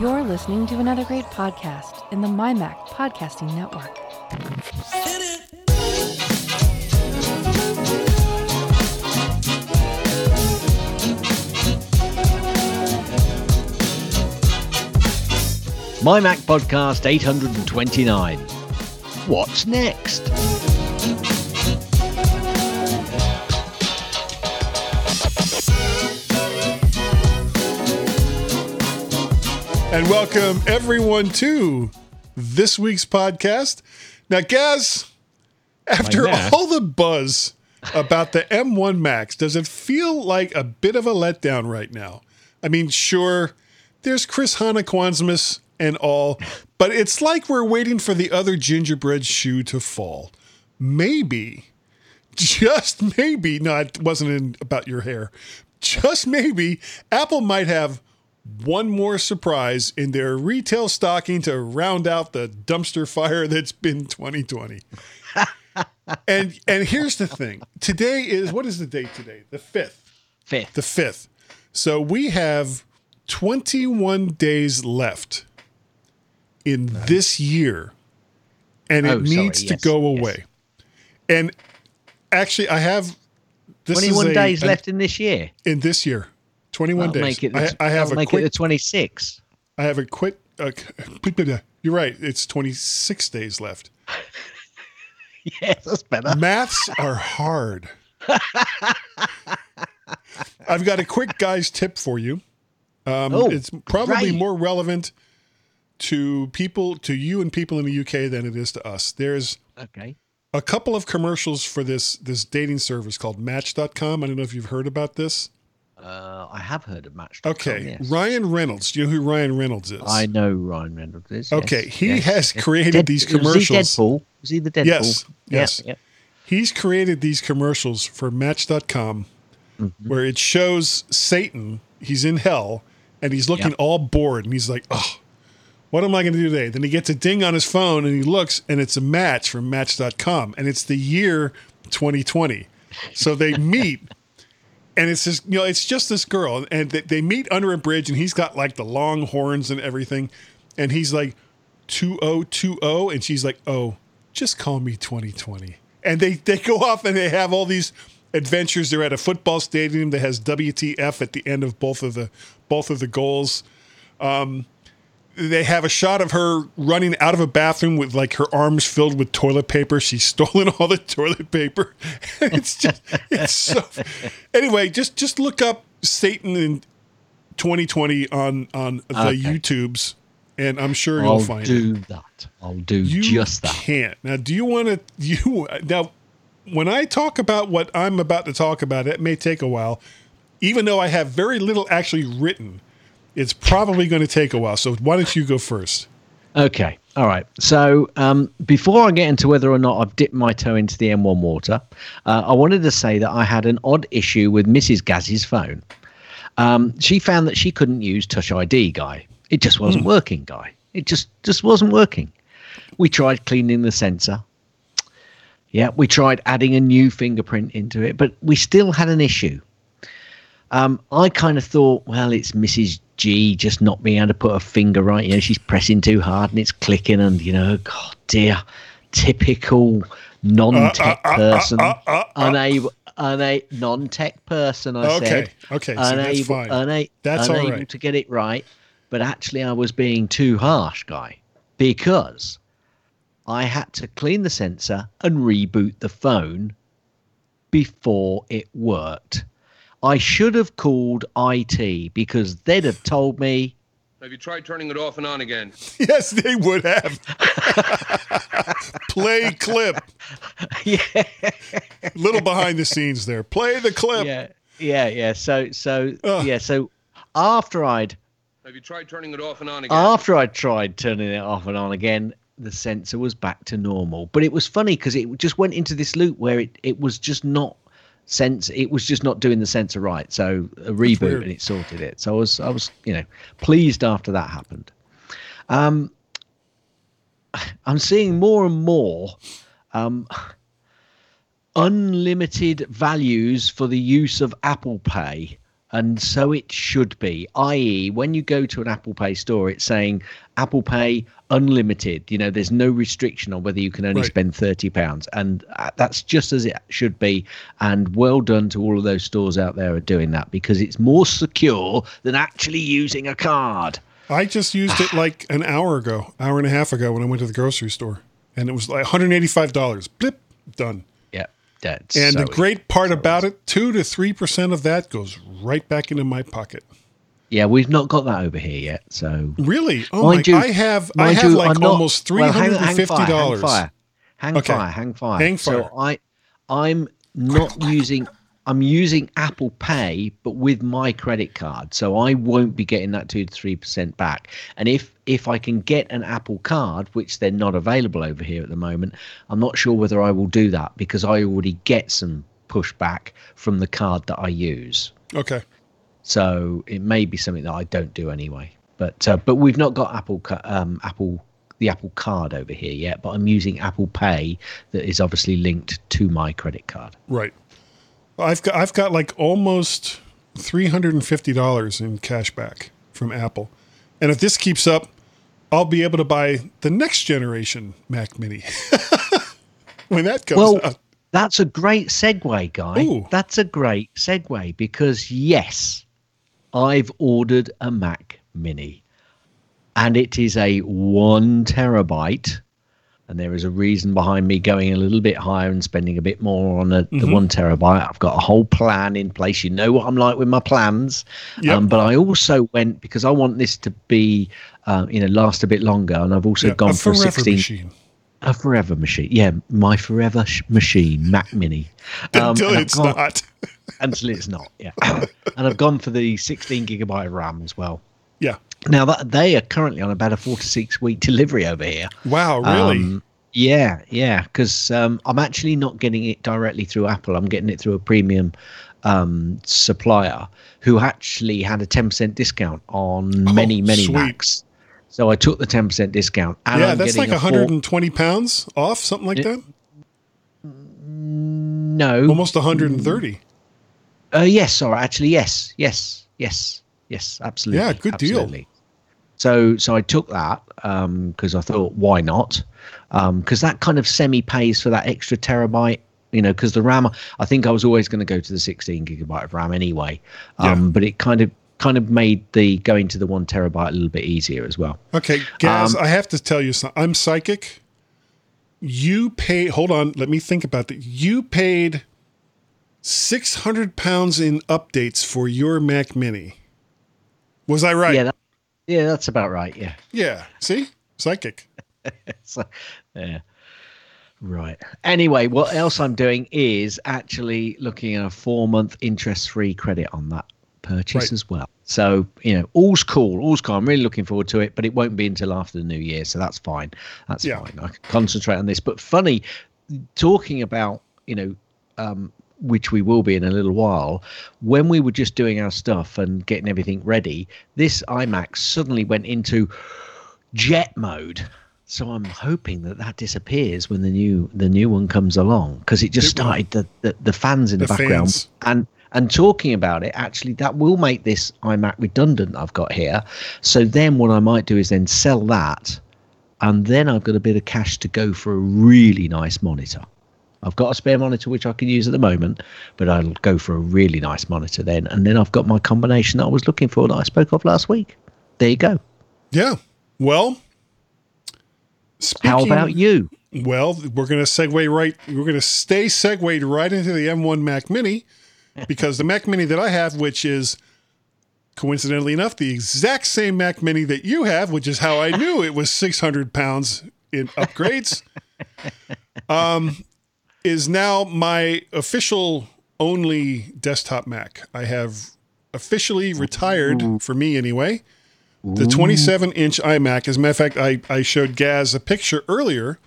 You're listening to another great podcast in the MyMac Podcasting Network. MyMac Podcast 829. What's next? And welcome everyone to this week's podcast. Now, Gaz, after Like all the buzz about the M1 Macs, does it feel like a bit of a letdown right now? I mean, sure, there's Chris Hanna Hanequansmas and all, but it's like we're waiting for the other gingerbread shoe to fall. Maybe, just maybe, no, it wasn't in, about your hair. Just maybe, Apple might have one more surprise in their retail stocking to round out the dumpster fire that's been 2020. and and here's the thing. Today is what is the date today? The 5th. Fifth. The 5th. So we have 21 days left in this year and it Oh, sorry, needs to yes, go yes. away. And actually I have this is 21 a- days left in this year. in this year. 21 days. make it, I, I have a quick it the 26th. I have a quit. Uh, you're right. It's 26 days left. Yes, that's better. Maths are hard. I've got a quick guy's tip for you. Um, Oh, it's probably more relevant to people, to you and people in the UK than it is to us. There's Okay. a couple of commercials for this this dating service called Match.com. I don't know if you've heard about this. Uh, I have heard of Match. Okay, Yes. Ryan Reynolds. Do you know who Ryan Reynolds is? I know Ryan Reynolds is. Okay, yes, he yes, has created these Was he commercials. Deadpool? Was he the Deadpool? Yes, yes. yeah. He's created these commercials for Match.com Mm-hmm. where it shows Satan, he's in hell, and he's looking Yep. all bored, and he's like, oh, what am I going to do today? Then he gets a ding on his phone, and he looks, and it's a match from Match.com, and it's the year 2020. So they meet. And it's just, you know, it's just this girl, and they, they meet under a bridge, and he's got like the long horns and everything. And he's like, 2020. And she's like, oh, just call me 2020. And they, they go off and they have all these adventures. They're at a football stadium that has WTF at the end of both of the both of the goals. Um, they have a shot of her running out of a bathroom with like her arms filled with toilet paper. She's stolen all the toilet paper. It's just it's so anyway, just just look up Satan in 2020 on on the Okay. YouTubes and I'm sure you'll I'll find it. I'll do that. I'll do You just that. can't. Now, do you want to? You now, when I talk about what I'm about to talk about, it may take a while. Even though I have very little actually written, it's probably going to take a while. So why don't you go first? Okay. All right. So um, before I get into whether or not I've dipped my toe into the M1 water, uh, I wanted to say that I had an odd issue with Mrs. Gaz's phone. Um, she found that she couldn't use Touch ID, guy. It just wasn't working, guy. It just just wasn't working. We tried cleaning the sensor. Yeah, we tried adding a new fingerprint into it, but we still had an issue. Um, I kind of thought, well, it's Mrs. G just not being able to put her finger right. You know, she's pressing too hard and it's clicking, and you know, God dear, typical non-tech uh, uh, person, uh, uh, uh. unable, una- non-tech person. I Okay, said, okay, so that's unable, fine. una- That's unable right. to get it right. But actually, I was being too harsh, guy, because I had to clean the sensor and reboot the phone before it worked. I should have called IT because they'd have told me, Have you tried turning it off and on again? Yes, they would have. Play clip. yeah, Little behind the scenes there. Play the clip. yeah, yeah, yeah. So, so, Ugh. yeah. So after I'd Have you tried turning it off and on again? after I tried turning it off and on again, the sensor was back to normal. But it was funny because it just went into this loop where it, it was just not sense it was just not doing the sensor right. So a reboot and it sorted it. So I was I was, you know, pleased after that happened. Um I'm seeing more and more um unlimited values for the use of Apple Pay And so it should be, i.e., when you go to an Apple Pay store, it's saying Apple Pay unlimited. You know, there's no restriction on whether you can only Right. spend £30. And uh, that's just as it should be. And well done to all of those stores out there are doing that because it's more secure than actually using a card. I just used it like an hour ago, hour and a half ago when I went to the grocery store, and it was like $185. Blip, done. That's And so the great easy. part So about easy. it, two to three percent of that goes right back into my pocket. Yeah, we've not got that over here yet. So Really? Oh Mind my! you- I have I have you, like I'm almost three well, hang- hundred and hang fifty fire, dollars. Hang fire, hang Okay. fire, hang fire. Hang So. I, I'm not using. I'm using Apple Pay, but with my credit card, so I won't be getting that two to three percent back. And if if I can get an Apple card, which they're not available over here at the moment, I'm not sure whether I will do that because I already get some pushback from the card that I use. Okay. So it may be something that I don't do anyway. But uh, but we've not got Apple um, Apple the Apple Card over here yet. But I'm using Apple Pay that is obviously linked to my credit card. Right. I've got I've got like almost three hundred and fifty dollars in cash back from Apple, and if this keeps up, I'll be able to buy the next generation Mac Mini when that comes Well, out. that's a great segue, guy. Ooh. That's a great segue because yes, I've ordered a Mac Mini, and it is a one terabyte. And there is a reason behind me going a little bit higher and spending a bit more on a, the Mm-hmm. one terabyte. I've got a whole plan in place. You know what I'm like with my plans. Yep. Um, but I also went because I want this to be, uh, you know, last a bit longer. And I've also Yeah, gone a for a forever 16. machine. A forever machine. Yeah, my forever sh- machine, Mac Mini. Um, Until it's gone- not. Until it's not, yeah. and I've gone for the 16 gigabyte of RAM as well. Yeah. Now, that they are currently on about a four to six week delivery over here. Wow. Really? Um, yeah, yeah, because um, I'm actually not getting it directly through Apple. I'm getting it through a premium um, supplier who actually had a 10% discount on many, many sweet. Macs. So I took the 10% discount. And yeah, I'm that's like getting a four- 120 pounds off, something like that. No. Almost 130. Uh, yes, sorry. Actually, yes, yes, yes, yes. Absolutely. Yeah, good deal. So, so I took that because I thought, why not? Because that kind of semi pays for that extra terabyte. You know, because the RAM, I think I was always going to go to the 16 gigabyte of RAM anyway. Um, Yeah. But it kind of kind of made the going to the one terabyte a little bit easier as well. Okay, Gaz, Um, I have to tell you something. I'm psychic. You pay. Hold on. Let me think about that. You paid 600 pounds in updates for your Mac Mini. Was I right? Yeah, that, yeah, that's about right. Yeah. Yeah. See, psychic. So, yeah. Right. Anyway, what else I'm doing is actually looking at a four month interest free credit on that purchase Right. as well. So, you know, all's cool. All's cool. I'm really looking forward to it, but it won't be until after the new year. So that's fine. That's Yeah. fine. I can concentrate on this. But funny, talking about, you know, um, which we will be in a little while, when we were just doing our stuff and getting everything ready, this iMac suddenly went into jet mode. So I'm hoping that that disappears when the new the new one comes along because it just It started the, the the fans in the, The background fans. and and talking about it actually that will make this iMac redundant I've got here. So then what I might do is then sell that and then I've got a bit of cash to go for a really nice monitor. I've got a spare monitor which I can use at the moment, but I'll go for a really nice monitor then and then I've got my combination that I was looking for that I spoke of last week. There you go. Yeah. Well, speaking, How about you? Well, we're going to segue right. We're going to stay segued right into the M1 Mac Mini because the Mac Mini that I have, which is coincidentally enough the exact same Mac Mini that you have, which is how I knew it was 600 pounds in upgrades, um, is now my official only desktop Mac. I have officially retired for me anyway. The 27 inch iMac. As a matter of fact, I, I showed Gaz a picture earlier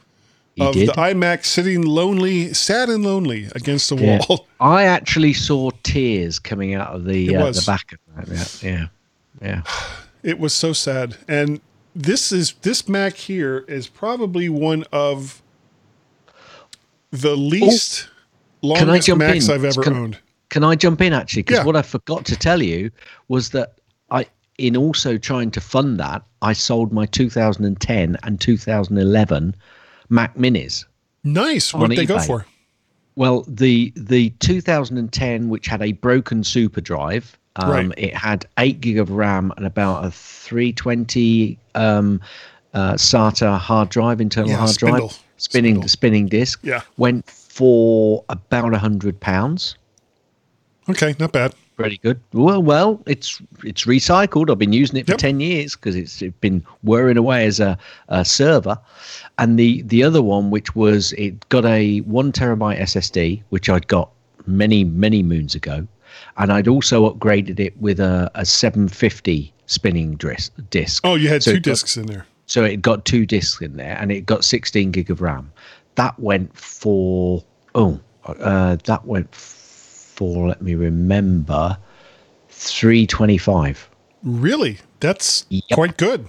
You of did. the iMac sitting lonely, sad and lonely against the Yeah. wall. I actually saw tears coming out of the uh, the back of that. Yeah, yeah, yeah. It was so sad. And this is this Mac here is probably one of the least Oh, Can I longest Macs in? I've ever Can- owned. Can I jump in actually? Because Yeah. what I forgot to tell you was that I, in also trying to fund that, I sold my 2010 and 2011 Mac Minis. Nice. What did they go for? Well, the the 2010, which had a broken super drive, um, Right. it had eight gig of RAM and about a 320 um, uh, SATA hard drive, internal Yeah, hard spindle. drive, spinning Spindle. spinning disk. Yeah. went for about a hundred pounds. Okay, not bad. Pretty good. Well, well, it's it's recycled. I've been using it for Yep. ten years because it's, it's been whirring away as a, a server. And the the other one, which was it got a one terabyte SSD, which I'd got many many moons ago, and I'd also upgraded it with a, a 750 spinning dis- disc. Oh, you had So two it got- discs in there. So it got two discs in there, and it got 16 gig of RAM. That went for oh, uh, that went for let me remember, 325. Really? That's Yep. quite good.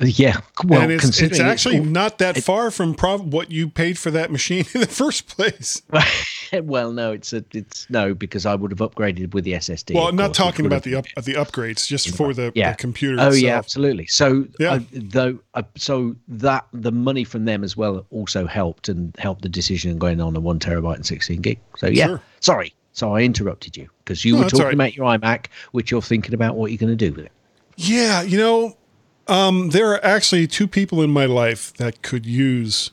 Yeah, well, and it's, it's actually all- not that far from prob- what you paid for that machine in the first place. well, no, it's a, it's no because I would have upgraded with the SSD. Well, I'm not course, talking about the up, the upgrades, just for the, yeah. the computer. Oh itself. yeah, absolutely. So Yeah. uh, though, uh, so that the money from them as well also helped and helped the decision going on a one terabyte and sixteen gig. So yeah, Sure. sorry, so I interrupted you because you No, were talking right. about your iMac, which you're thinking about what you're going to do with it. Yeah, you know, um, there are actually two people in my life that could use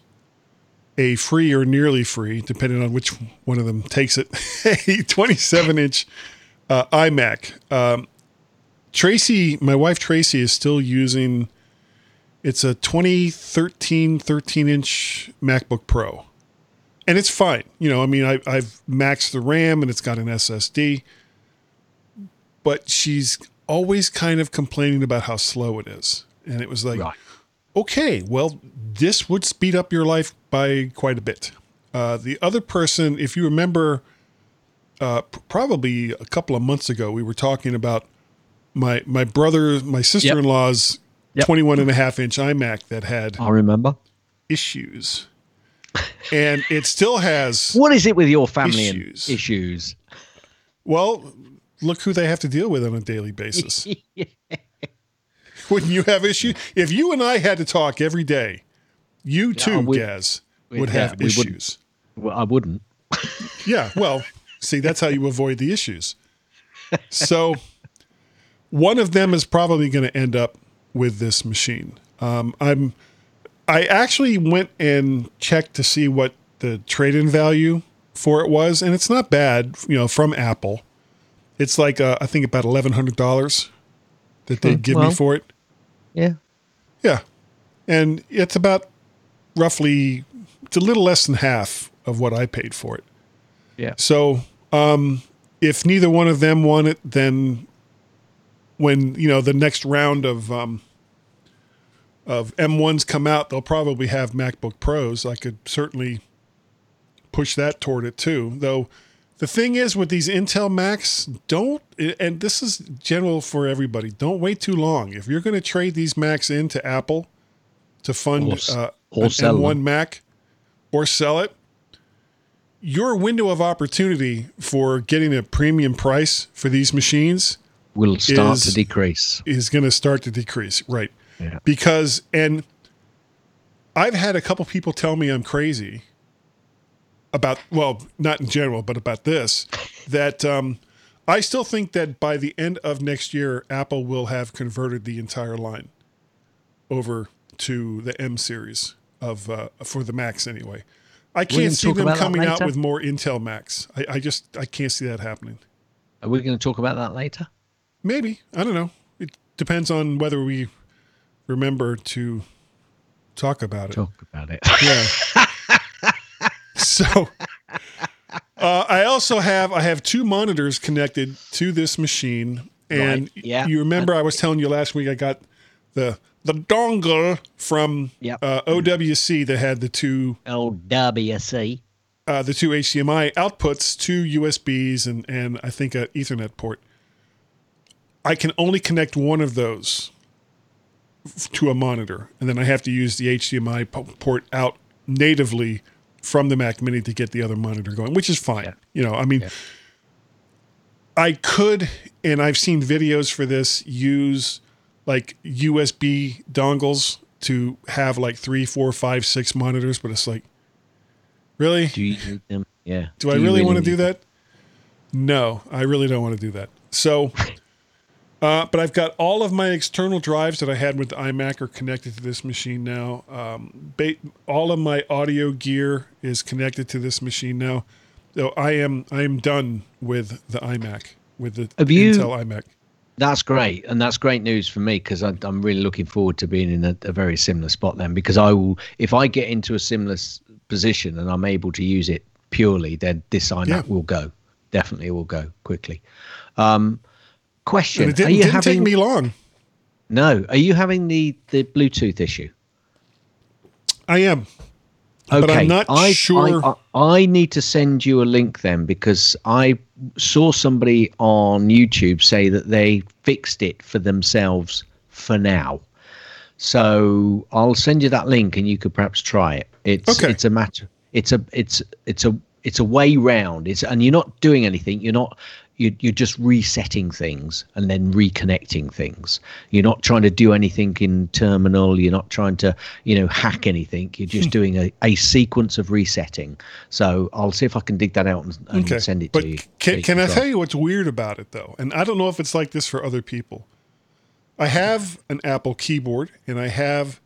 a free or nearly free, depending on which one of them takes it, a 27 inch uh, iMac. Um, Tracy, my wife Tracy, is still using. It's a 2013 13 inch MacBook Pro, and it's fine. You know, I mean, I, I've maxed the RAM and it's got an SSD but she's always kind of complaining about how slow it is. And it was like, Right. okay, well, this would speed up your life by quite a bit. Uh, the other person, if you remember, uh, p- probably a couple of months ago, we were talking about my my brother, my sister in law's Yep. 21 and a half inch iMac that had I remember. issues. And it still has, What is it with your family Issues. and issues? well, look who they have to deal with on a daily basis. Wouldn't you have issues? If you and I had to talk every day, you too, Gaz, would yeah, have wouldn't. issues. well, I wouldn't. Yeah, well, see, that's how you avoid the issues. So, one of them is probably going to end up with this machine. Um, I'm, I actually went and checked to see what the trade-in value for it was, and it's not bad. You know, from Apple, it's like uh, I think about eleven hundred dollars that they Hmm, give well. me for it. Yeah. Yeah. And it's about roughly, it's a little less than half of what I paid for it. Yeah. So um, if neither one of them won it, then when, you know, the next round of, um, of M1s come out, they'll probably have MacBook Pros. I could certainly push that toward it too. Though the thing is with these Intel Macs, don't and this is general for everybody. Don't wait too long. If you're going to trade these Macs into Apple to fund Or uh, or an M1. Mac or sell it, your window of opportunity for getting a premium price for these machines Will start Is- to decrease. is going to start to decrease, right? Yeah. Because and I've had a couple people tell me I'm crazy about well, not in general, but about this that um, I still think that by the end of next year, Apple will have converted the entire line over to the M series of uh, for the Macs anyway. I can't see them coming out with more Intel Macs. I, I just I can't see that happening. Are we going to talk about that later? Maybe. I don't know. It depends on whether we remember to talk about it. Talk about it. Yeah. so uh, I also have I have two monitors connected to this machine. And Right, yeah. you remember I was telling you last week I got the the dongle from Yep. uh, OWC that had the two oh, WC. uh, the two HDMI outputs, two USBs, and and I think an Ethernet port. I can only connect one of those f- to a monitor, and then I have to use the HDMI po- port out natively from the Mac Mini to get the other monitor going, which is fine. You know, I mean, I could, and I've seen videos for this, use like USB dongles to have like three, four, five, six monitors, but it's like, really? Do you need them? Yeah. Do I you really, want to do that? No, I really don't want to do that. So, uh, but I've got all of my external drives that I had with the iMac are connected to this machine now. Um, ba- all of my audio gear is connected to this machine now. So I am I am done with the iMac with the Have you- Intel iMac. That's great, and that's great news for me because I'm really looking forward to being in a, a very similar spot then. Because I will, if I get into a similar position and I'm able to use it purely, then this iMac Yeah. will go. Definitely will go quickly. Um, question: And it didn't, Are you didn't having take me long. no? Are you having the the Bluetooth issue? I am. Okay, But I'm not I, sure- I, I, I need to send you a link then because I saw somebody on YouTube say that they fixed it for themselves for now. So I'll send you that link and you could perhaps try it. It's Okay. it's a matter. It's a it's it's a it's a way round. It's and you're not doing anything. You're not you you're just resetting things and then reconnecting things. You're not trying to do anything in terminal. You're not trying to you know hack anything. You're just doing a, a sequence of resetting. So I'll see if I can dig that out and, and Okay. send it but to you. Can, can I tell you what's weird about it though? And I don't know if it's like this for other people. I have an Apple keyboard and I have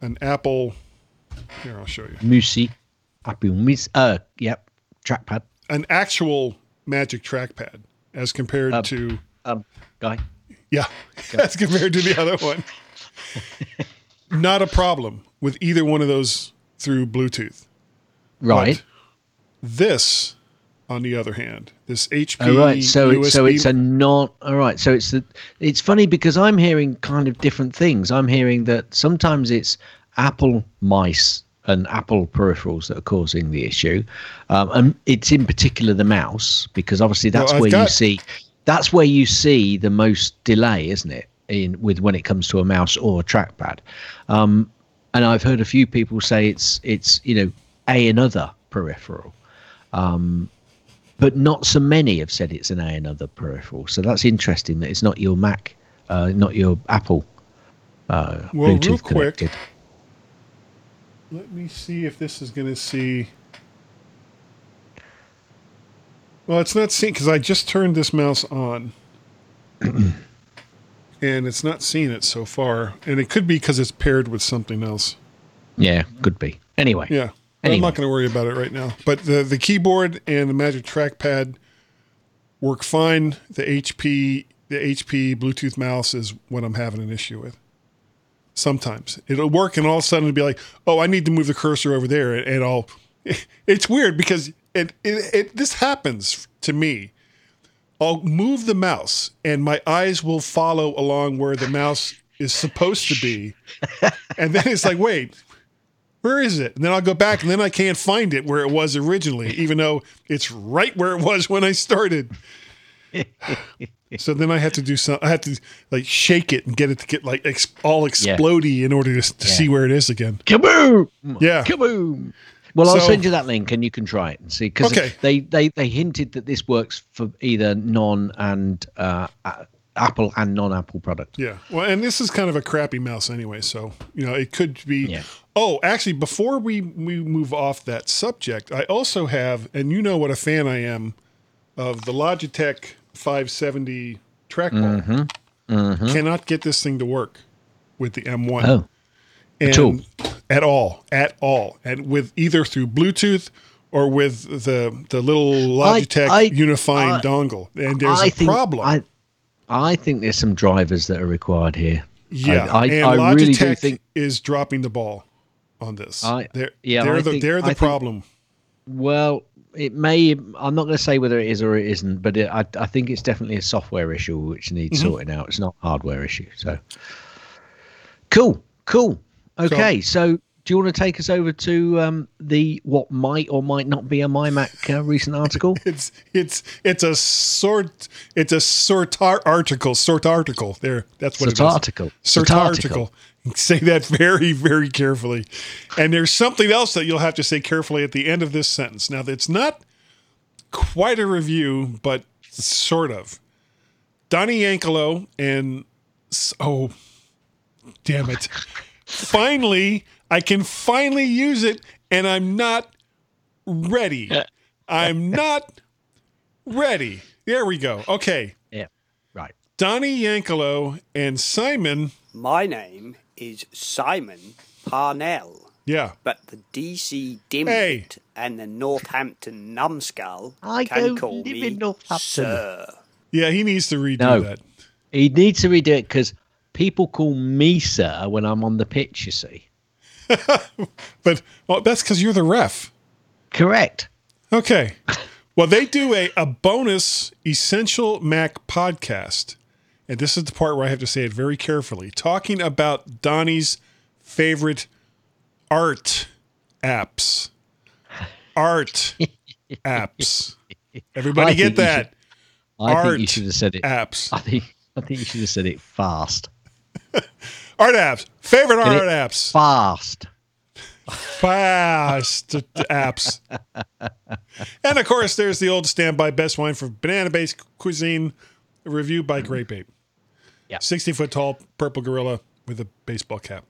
an Apple. Here, I'll show you. Musi, Apple Mus. Uh, yep, trackpad. An actual Magic trackpad as compared Um, to Um, guy. yeah, as compared to the other one. Not a problem with either one of those through Bluetooth. Right. This, on the other hand, this HP All right, so USB, so it's a not all right. So it's the it's funny because I'm hearing kind of different things. I'm hearing that sometimes it's Apple mice and Apple peripherals that are causing the issue, um, and it's in particular the mouse because obviously that's I've where you see that's where you see the most delay, isn't it? In with when it comes to a mouse or a trackpad, um, and I've heard a few people say it's it's you know a another peripheral but not so many have said it's an A another peripheral. So that's interesting that it's not your Mac, uh, not your Apple. Uh, Well, real Bluetooth quick, connected. Let me see if this is going to see. Well, it's not seeing because I just turned this mouse on, and it's not seeing it so far. And it could be because it's paired with something else. Yeah, could be. Anyway, Yeah, I'm not going to worry about it right now. But the the keyboard and the Magic Trackpad work fine. The HP the HP Bluetooth mouse is what I'm having an issue with. Sometimes it'll work, and all of a sudden it'll be like, "Oh, I need to move the cursor over there," and, I'll. It's weird because it, it it this happens to me. I'll move the mouse, and my eyes will follow along where the mouse is supposed to be, and then it's like, wait, where is it? And then I'll go back and then I can't find it where it was originally, even though it's right where it was when I started. So then I have to do some, I have to like shake it and get it to get like ex, all explodey in order to, to see where it is again. kaboom! Yeah. kaboom! Well, I'll send you that link and you can try it and see because Okay. they, they they hinted that this works for either non and uh, Apple and non-Apple product. Yeah. Well, and this is kind of a crappy mouse anyway. So, you know, it could be. Yeah. Oh, actually, before we, we move off that subject, I also have, and you know what a fan I am of the Logitech 570 trackball. Mm-hmm. Cannot get this thing to work with the M1. Oh, and at all, at all, and with either through Bluetooth or with the the little Logitech I- unifying I- dongle. And there's I a think problem. I, I think there's some drivers that are required here. yeah, I, I, and I Logitech really do think is dropping the ball on this. I- they're yeah, they're I the think- they're I the think- problem. Well, it may. I'm not going to say whether it is or it isn't, but it, I, I think it's definitely a software issue which needs Mm-hmm. sorting out. It's not hardware issue. So, cool, cool. Okay, so, do you want to take us over to um, the what might or might not be a MyMac uh, recent article? It's it's it's a sort it's a sort article sort article there. That's what Sort it is. article. Sort article. Say that very very carefully. And there's something else that you'll have to say carefully at the end of this sentence. Now it's not quite a review, but sort of. Donnie Yankelo and oh, damn it! finally, I can finally use it, and I'm not ready. Uh, I'm uh, not ready. There we go. Okay, Yeah. Right. Donnie Yankelo and Simon. My name is Simon Parnell, Yeah, but the DC Dimwit Hey. and the Northampton Numbskull I can don't call live me in Northampton. Sir. yeah. He needs to redo No. that. He needs to redo it because people call me sir when I'm on the pitch. You see. But well, that's because you're the ref. Correct. Okay. Well, they do a, a bonus Essential Mac podcast. And this is the part where I have to say it very carefully. Talking about Donnie's favorite art apps. Art apps. Everybody get that? I think you should have said it. Apps. I think I think you should have said it fast. Art apps. Favorite art apps. Fast. fast apps. and of course, there's the old standby best wine for banana based cuisine, reviewed by Grape Ape. Yeah. 60 foot tall purple gorilla with a baseball cap.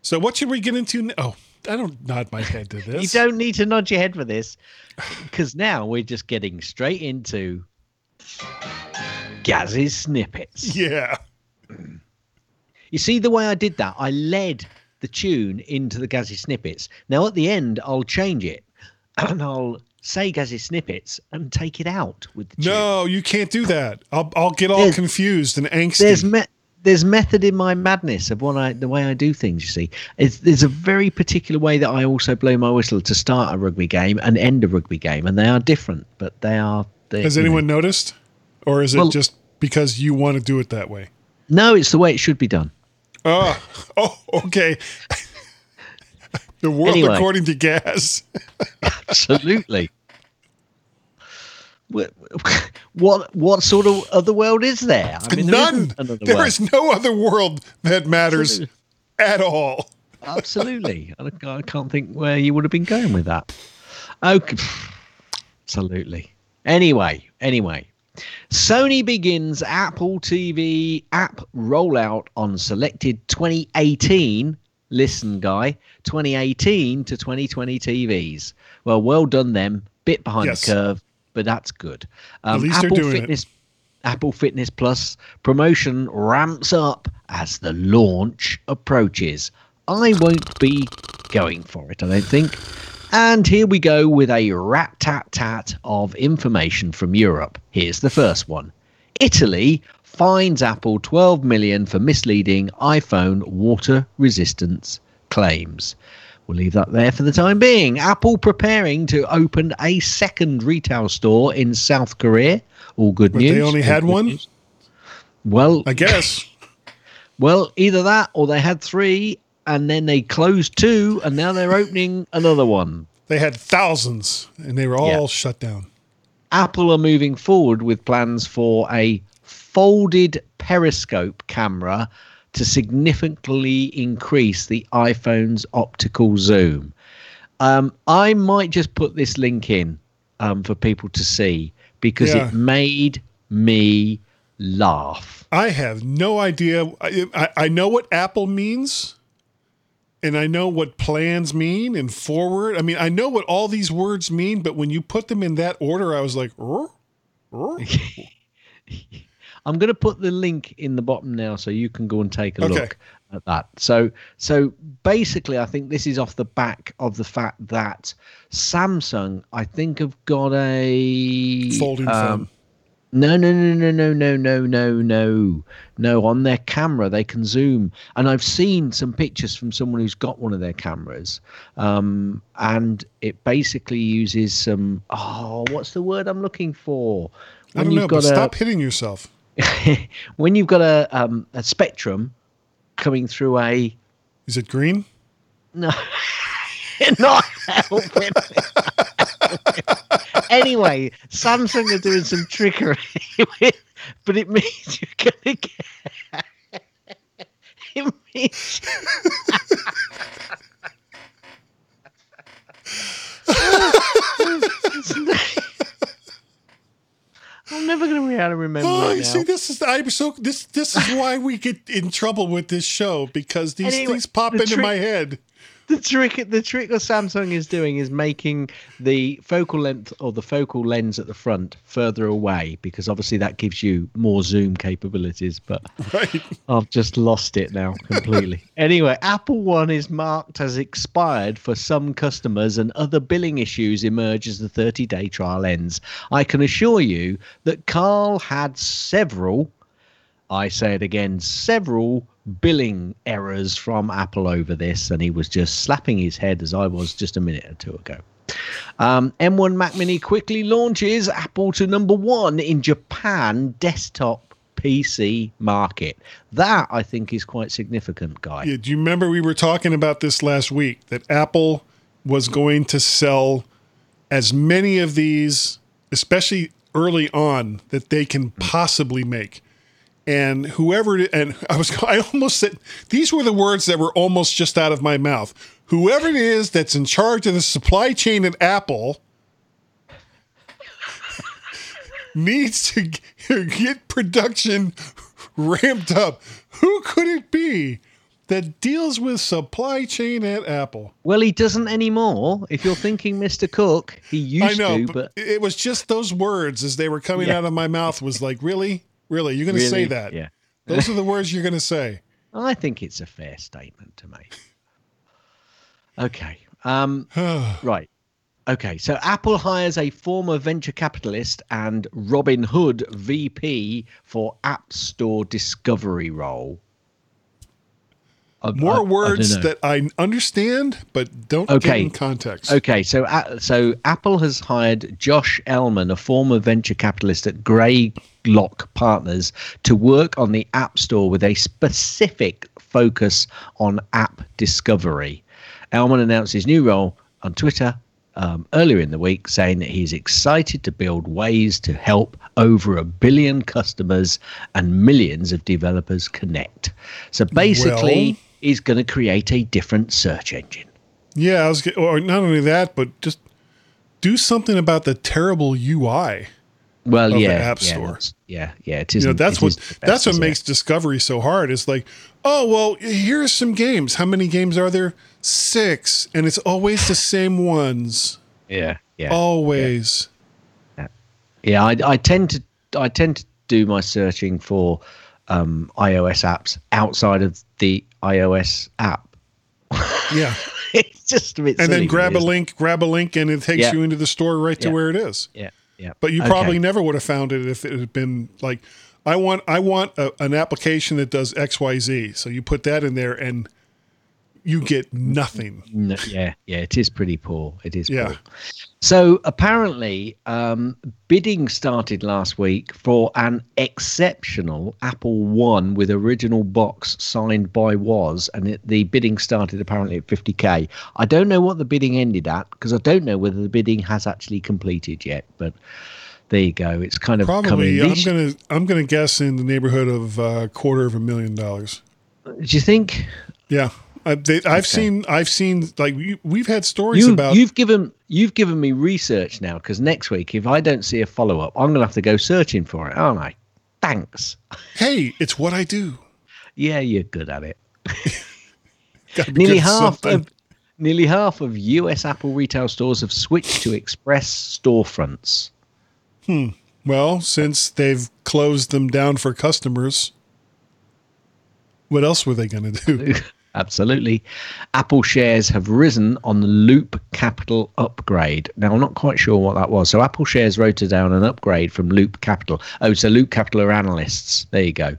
So, what should we get into? Oh, I don't nod my head to this. You don't need to nod your head for this because now we're just getting straight into Gaz's snippets. Yeah. You see the way I did that? I led the tune into the Gazzy snippets. Now at the end, I'll change it and I'll say Gazzy snippets and take it out with the tune. No, you can't do that. I'll, I'll get all There's- confused and angsty. There's me- there's method in my madness of what I the way I do things. You see, it's, there's a very particular way that I also blow my whistle to start a rugby game and end a rugby game, and they are different, but they are. They, Has you know. anyone noticed? Or is it Well- just because you want to do it that way? No, it's the way it should be done. Oh, oh, okay. The world Anyway. according to Gaz. Absolutely. What, what sort of other world is there? I mean, None. There world. is no other world that matters at all. Absolutely. I, I can't think where you would have been going with that. Okay. Absolutely. Anyway, anyway. Sony begins Apple TV app rollout on selected 2018. Listen, guy, 2018 to 2020 TVs. Well, well done them. Bit behind Yes. the curve, but that's good. Um, least they're Apple doing it. Fitness Apple Fitness Plus promotion ramps up as the launch approaches. I won't be going for it, I don't think. And here we go with a rat tat tat of information from Europe. Here's the first one Italy fines Apple 12 million for misleading iPhone water resistance claims. We'll leave that there for the time being. Apple preparing to open a second retail store in South Korea. All good But news. they only had one? news. Well, I guess. well, either that or they had three and then they closed two and now they're opening another one. They had thousands and they were all Yeah. shut down. Apple are moving forward with plans for a folded periscope camera to significantly increase the iPhone's optical zoom. Um, I might just put this link in um, for people to see because Yeah. it made me laugh. I have no idea. I, I, I know what Apple means and I know what plans mean and forward. I mean, I know what all these words mean, but when you put them in that order, I was like, "Er? Er?" I'm going to put the link in the bottom now so you can go and take a Okay. look at that. So so basically I think this is off the back of the fact that Samsung I think have got a folding um, phone. No, no, no, no, no, no, no, no, no, no. On their camera, they can zoom, and I've seen some pictures from someone who's got one of their cameras, um, and it basically uses some. Oh, what's the word I'm looking for? I don't know, but stop hitting yourself. when you've got a um, a spectrum coming through a Is it green? no, not helping. anyway, Samsung are doing some trickery, with, but it means you're gonna get. It means. I'm never gonna be able to remember Oh, you see, this is I'm so this this is why we get in trouble with this show because these Anyway, things pop the into trick- my head. The trick the trick that Samsung is doing is making the focal length or the focal lens at the front further away because obviously that gives you more zoom capabilities but Right. I've just lost it now completely. anyway, Apple One is marked as expired for some customers and other billing issues emerge as the 30-day trial ends. I can assure you that Carl had several I say it again, several billing errors from Apple over this, and he was just slapping his head as I was just a minute or two ago. Um, M1 Mac Mini quickly launches Apple to number one in Japan desktop PC market. That I think is quite significant, guy. Yeah, do you remember we were talking about this last week that Apple was going to sell as many of these, especially early on, that they can possibly make. And whoever and I was I almost said these were the words that were almost just out of my mouth. Whoever it is that's in charge of the supply chain at Apple needs to get production ramped up. Who could it be that deals with supply chain at Apple? Well, he doesn't anymore. If you're thinking Mr. Cook, he used I know, to, but but it was just those words as they were coming Yeah. out of my mouth was like, really, really, you're going to say that? Yeah. Those are the words you're going to say. I think it's a fair statement to make. Okay. Um, right. Okay. So Apple hires a former venture capitalist and Robinhood VP for App Store discovery role. I- I- I More words know. that I understand, but don't get Okay. in context. Okay, so uh, so Apple has hired Josh Elman, a former venture capitalist at Greylock Partners, to work on the App Store with a specific focus on app discovery. Elman announced his new role on Twitter um, earlier in the week, saying that he's excited to build ways to help over a billion customers and millions of developers connect. So basically, Well- he's going to create a different search engine. Yeah, I was, or not only that, but just do something about the terrible UI. Well, yeah, App yeah, Store. Yeah, yeah, it You know, that's what that's what makes It? discovery so hard. It's like, oh well, here's some games. How many games are there? Six, and it's always the same ones. Yeah, yeah, Always. yeah. I, I tend to I tend to do my searching for um, iOS apps outside of the iOS app. Yeah. it's just a bit. and then grab a really, isn't it? link, grab a link, and it takes Yeah. you into the store right to where it is. Yeah, yeah. But you Okay. probably never would have found it if it had been like, I want, I want a, an application that does X, Y, Z. So you put that in there, and you get nothing. No, yeah, yeah, it is pretty poor. It is Yeah. poor. So apparently, um, bidding started last week for an exceptional Apple One with original box signed by Woz, and it, the bidding started apparently at 50k. I don't know what the bidding ended at because I don't know whether the bidding has actually completed yet. But there you go. It's kind of Probably, coming. I'm gonna, I'm gonna guess in the neighborhood of a quarter of a million dollars. Do you think? Yeah, I, they, I've seen, I've seen like we, we've had stories You, about. you've given you've given me research now because next week if I don't see a follow up, I'm gonna have to go searching for it, aren't I? Thanks. hey, it's what I do. Yeah, you're good at it. Nearly half something. of nearly half of US Apple retail stores have switched to express storefronts. Hmm. Well, since they've closed them down for customers, what else were they going to do? Absolutely. Apple shares have risen on the Loop Capital upgrade. Now, I'm not quite sure what that was. So, Apple shares wrote down an upgrade from Loop Capital. Oh, so Loop Capital are analysts. There you go.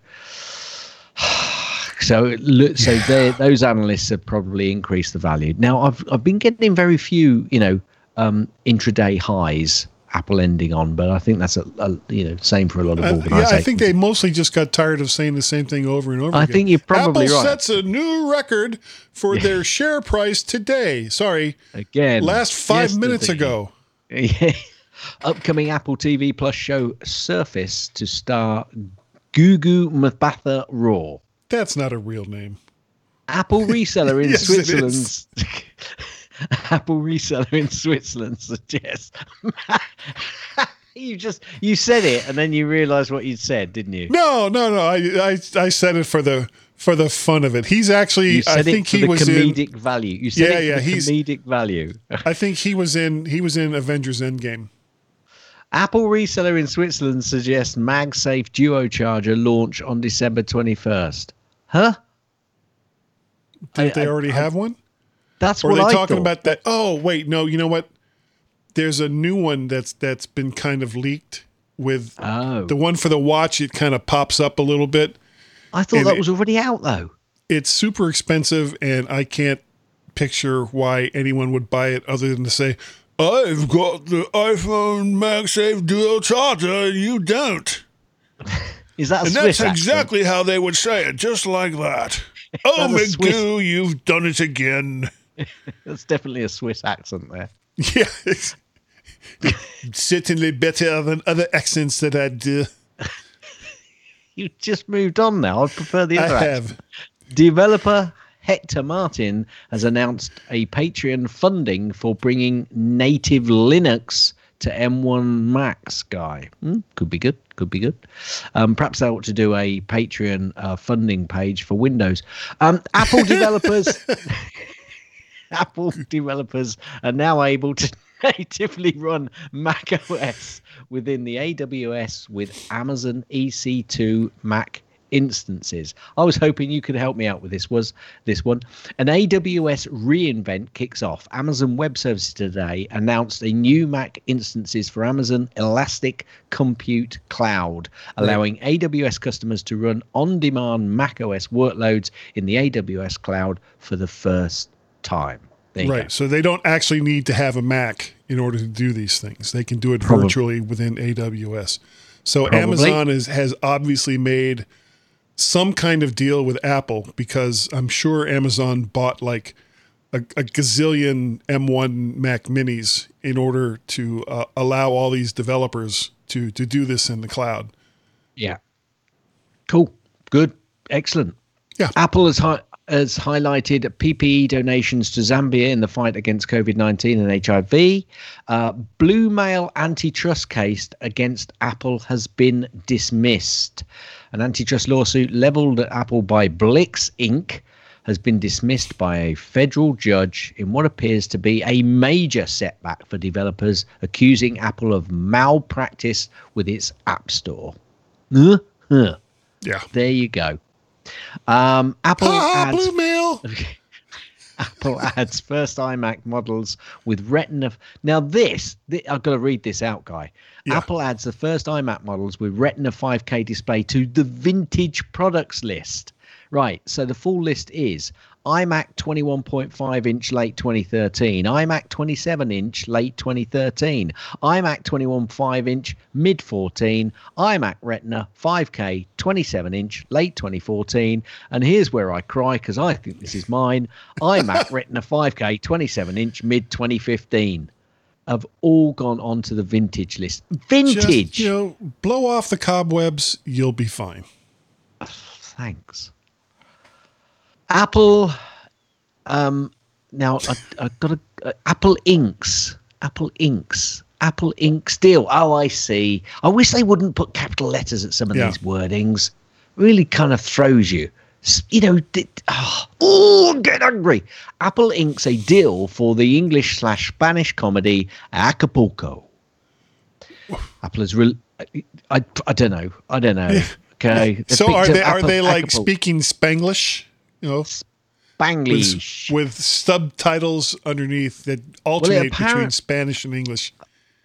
So, so those analysts have probably increased the value. Now, I've I've been getting very few, you know, um, intraday highs. Apple ending on, but I think that's a, a you know same for a lot of Uh, yeah. I think they mostly just got tired of saying the same thing over and over I again. think you're probably Apple right. sets a new record for their share price today. Sorry, again last five minutes ago. Yeah. Upcoming Apple TV Plus show Surface to star Gugu Mbatha Raw. That's not a real name. Apple reseller in Yes, it Switzerland. Apple reseller in Switzerland suggests you just you said it and then you realised what you'd said, didn't you? No, no, no. I, I, I said it for the for the fun of it. He's actually. I think he was in. comedic value. You said Yeah, yeah, he's- comedic value. I think he was in. He was in Avengers Endgame. Apple reseller in Switzerland suggests MagSafe Duo charger launch on December 21st. Huh? Didn't I- they already I- have one? That's Or are what they I talking thought. about that? Oh, wait, no. You know what? There's a new one that's that's been kind of leaked with Oh, the one for the watch. It kind of pops up a little bit. I thought and that was already out though. It's super expensive, and I can't picture why anyone would buy it other than to say, "I've got the iPhone MagSafe Dual Charger, and you don't." Is that a And Swiss that's accent? exactly how they would say it, just like that. Oh, Swiss- you've done it again. That's definitely a Swiss accent there. Yeah, it's certainly better than other accents that I do. You just moved on now. I prefer the I other accent. have. Developer Hector Martin has announced a Patreon funding for bringing native Linux to M1 Macs. Guy, hmm? could be good. Could be good. Um, perhaps they ought to do a Patreon uh, funding page for Windows. Um, Apple developers. Apple developers are now able to natively run Mac OS within the AWS with Amazon EC2 Mac instances. I was hoping you could help me out with this was this one. An AWS re:Invent kicks off. Amazon Web Services today announced a new Mac instances for Amazon Elastic Compute Cloud, allowing AWS customers to run on-demand Mac OS workloads in the AWS cloud for the first time. There Right. go. So they don't actually need to have a Mac in order to do these things. They can do it Probably. virtually within AWS. So Probably. Amazon is, has obviously made some kind of deal with Apple because I'm sure Amazon bought like a, a gazillion M1 Mac Minis in order to uh, allow all these developers to to do this in the cloud. Yeah. Cool. Good. Excellent. Yeah. Apple has hi- has highlighted PPE donations to Zambia in the fight against COVID nineteen and HIV. Uh, BlueMail antitrust case against Apple has been dismissed. An antitrust lawsuit leveled at Apple by Blix Inc. has been dismissed by a federal judge in what appears to be a major setback for developers accusing Apple of malpractice with its App Store. Huh? Huh. Yeah. There you go. Um, Apple Ah, adds Blue. Apple adds first iMac models with Retina. Now this, thi- I've got to read this out, guy. Yeah. Apple adds the first iMac models with Retina 5K display to the vintage products list. Right. So the full list is iMac 21.5 inch late 2013, iMac 27 inch late 2013, iMac 21.5 inch mid 14, iMac Retina 5K 27 inch late 2014, and here's where I cry because I think this is mine iMac Retina 5K 27 inch mid 2015 have all gone onto the vintage list. Vintage. Just, you know, blow off the cobwebs. You'll be fine. Thanks. Apple. Um, now I, I got a uh, Apple Inks. Apple Inks. Apple Inks deal. Oh, I see. I wish they wouldn't put capital letters at some of Yeah. these wordings. Really kind of throws you. You know, d- oh, oh, get angry. Apple inks a deal for the English slash Spanish comedy Acapulco. Apple is real. I, I don't know. I don't know. Okay. So are they are they like Acapulco. speaking Spanglish? You know, with, Spanglish. with subtitles underneath that alternate between apparent- Spanish and English.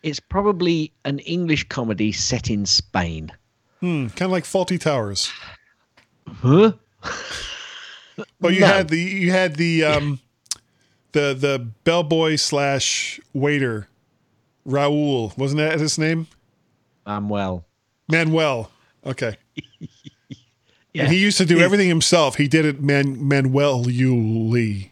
It's probably an English comedy set in Spain. Hmm, kind of like Fawlty Towers. Huh? Well, you No. had the you had the um the the bellboy slash waiter Raul wasn't that his name? Manuel. Manuel. Okay. yeah. And he used to do everything himself. He did it man Manuel Lee.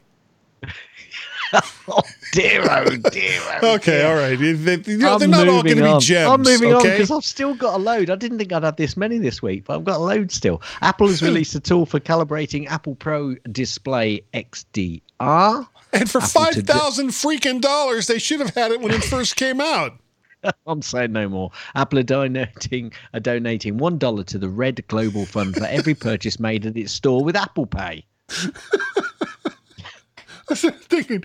oh dear, oh dear. Oh Okay, dear. all right. They, they- you know, I'm they're not all going moving to be on. gems. I'm moving on because I've still got a load. I didn't think I'd have this many this week, but I've got a load still. Apple has released a tool for calibrating Apple Pro Display XDR. and for Apple five to freaking dollars, they should have had it when it first came out. I'm saying no more. Apple are donating are donating one dollar to the Red Global Fund for every purchase made at its store with Apple Pay. I was thinking,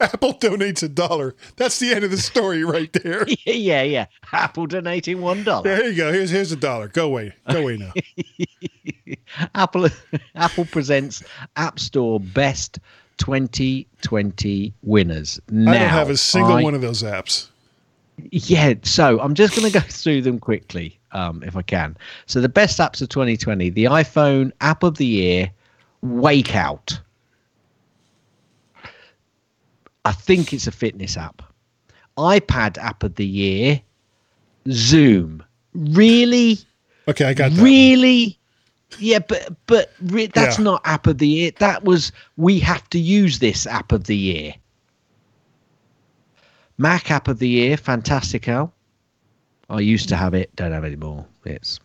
Apple donates a dollar. That's the end of the story right there. yeah, yeah. Apple donating one dollar. There you go. Here's here's a dollar. Go away. Go away now. Apple Apple presents App Store Best 2020 winners. Now, I don't have a single I- one of those apps. Yeah, so I'm just going to go through them quickly, um, if I can. So the best apps of 2020: the iPhone App of the Year, Wakeout. I think it's a fitness app. iPad App of the Year, Zoom. Really, Okay, I got that. one. really. Yeah, but but re- that's Yeah. not app of the year. That was we have to use this app of the year. Mac app of the year, Fantastical. I used to have it, don't have it anymore. It's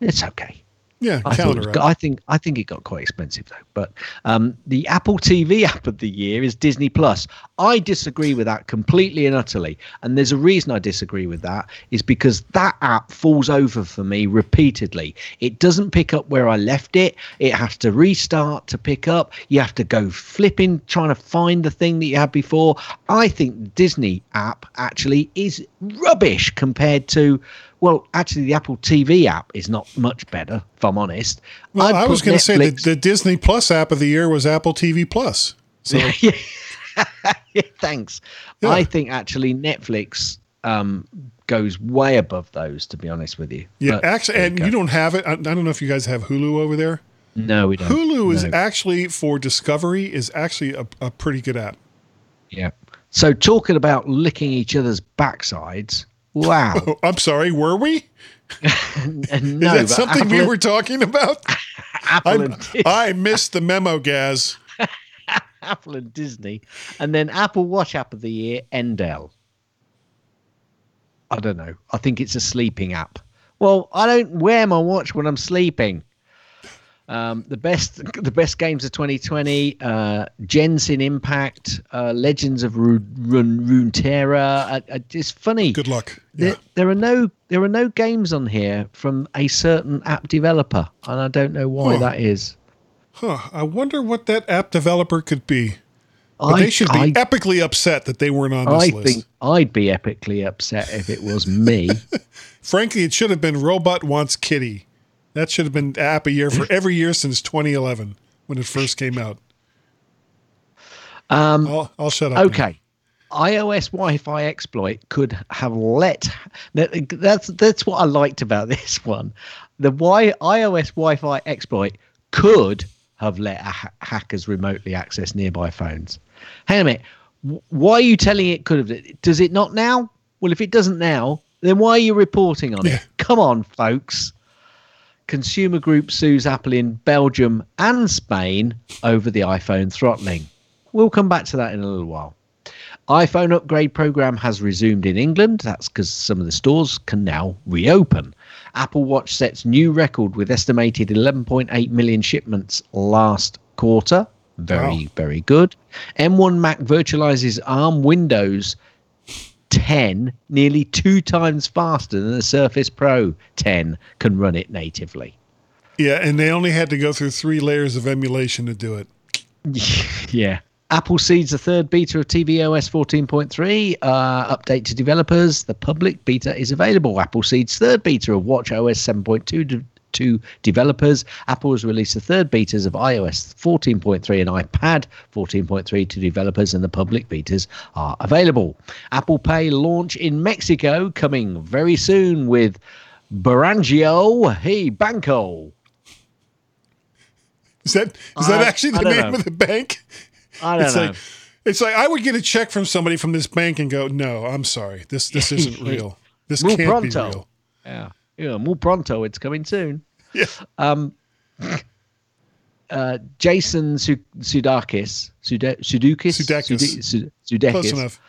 it's okay. Yeah, I, thought it calendar. was, app. I think I think it got quite expensive though. But um, the Apple TV app of the year is Disney Plus. I disagree with that completely and utterly, and there's a reason I disagree with that is because that app falls over for me repeatedly. It doesn't pick up where I left it. It has to restart to pick up. You have to go flipping trying to find the thing that you had before. I think the Disney app actually is rubbish compared to. Well, actually, the Apple TV app is not much better, if I'm honest. Well, I'd I was going to say that the Disney Plus app of the year was Apple TV Plus. So yeah. thanks. Yeah. I think actually Netflix um, goes way above those, to be honest with you. yeah, But actually, and go. you don't have it. I, I don't know if you guys have Hulu over there. No, we don't. Hulu is No. actually for Discovery is actually a, a pretty good app. yeah. So talking about licking each other's backsides. Wow. Oh, I'm sorry, were we? And Is that something we were talking about? Apple I, I missed the memo, Gaz. Apple and Disney, and then Apple Watch app of the year, Endel. I don't know. I think it's a sleeping app. Well, I don't wear my watch when I'm sleeping. Um, the best, the best games of 2020: uh, Genshin Impact, uh, Legends of Ru- Run Runeterra. Uh, uh, it's funny. Good luck. There, Yeah. there are no there are no games on here from a certain app developer, and I don't know why Huh. that is. Huh. I wonder what that app developer could be. But I, they should be I, epically upset that they weren't on this I list. think I'd be epically upset if it was me. Frankly, it should have been Robot Wants Kitty. That should have been app a year for every year since 2011 when it first came out. Um, I'll, I'll shut up. now. okay. iOS Wi-Fi exploit could have let that, that's that's what I liked about this one. The y, iOS Wi-Fi exploit could have let ha- hackers remotely access nearby phones. Hang on a minute. Why are you telling it could have? Does it not now? Well, if it doesn't now, then why are you reporting on Yeah. it? Come on, folks. Consumer group sues Apple in Belgium and Spain over the iPhone throttling. We'll come back to that in a little while. iPhone upgrade program has resumed in England. That's because some of the stores can now reopen. Apple Watch sets new record with estimated 11.8 million shipments last quarter. Very, Wow. very good. M1 Mac virtualizes ARM Windows 10 nearly two times faster than the Surface Pro 10 can run it natively. Yeah, and they only had to go through three layers of emulation to do it. yeah. Apple seeds the third beta of tvOS 14.3. Uh, update to developers. The public beta is available. Apple seeds third beta of WatchOS 7.2 to, to developers. Apple has released the third betas of iOS 14.3 and iPad 14.3 to developers, and the public betas are available. Apple Pay launch in Mexico coming very soon with Banregio Hey Banco. Is that is that I- actually the name know. of the bank? I don't It's know. like it's like I would get a check from somebody from this bank and go, "No, I'm sorry. This this isn't real. This Muy can't be pronto. real." Yeah. Yeah, more pronto. It's coming soon. Yeah. Uh, Jason Su- Sudakis, Sudakis. Sud- Sudakis. Close enough.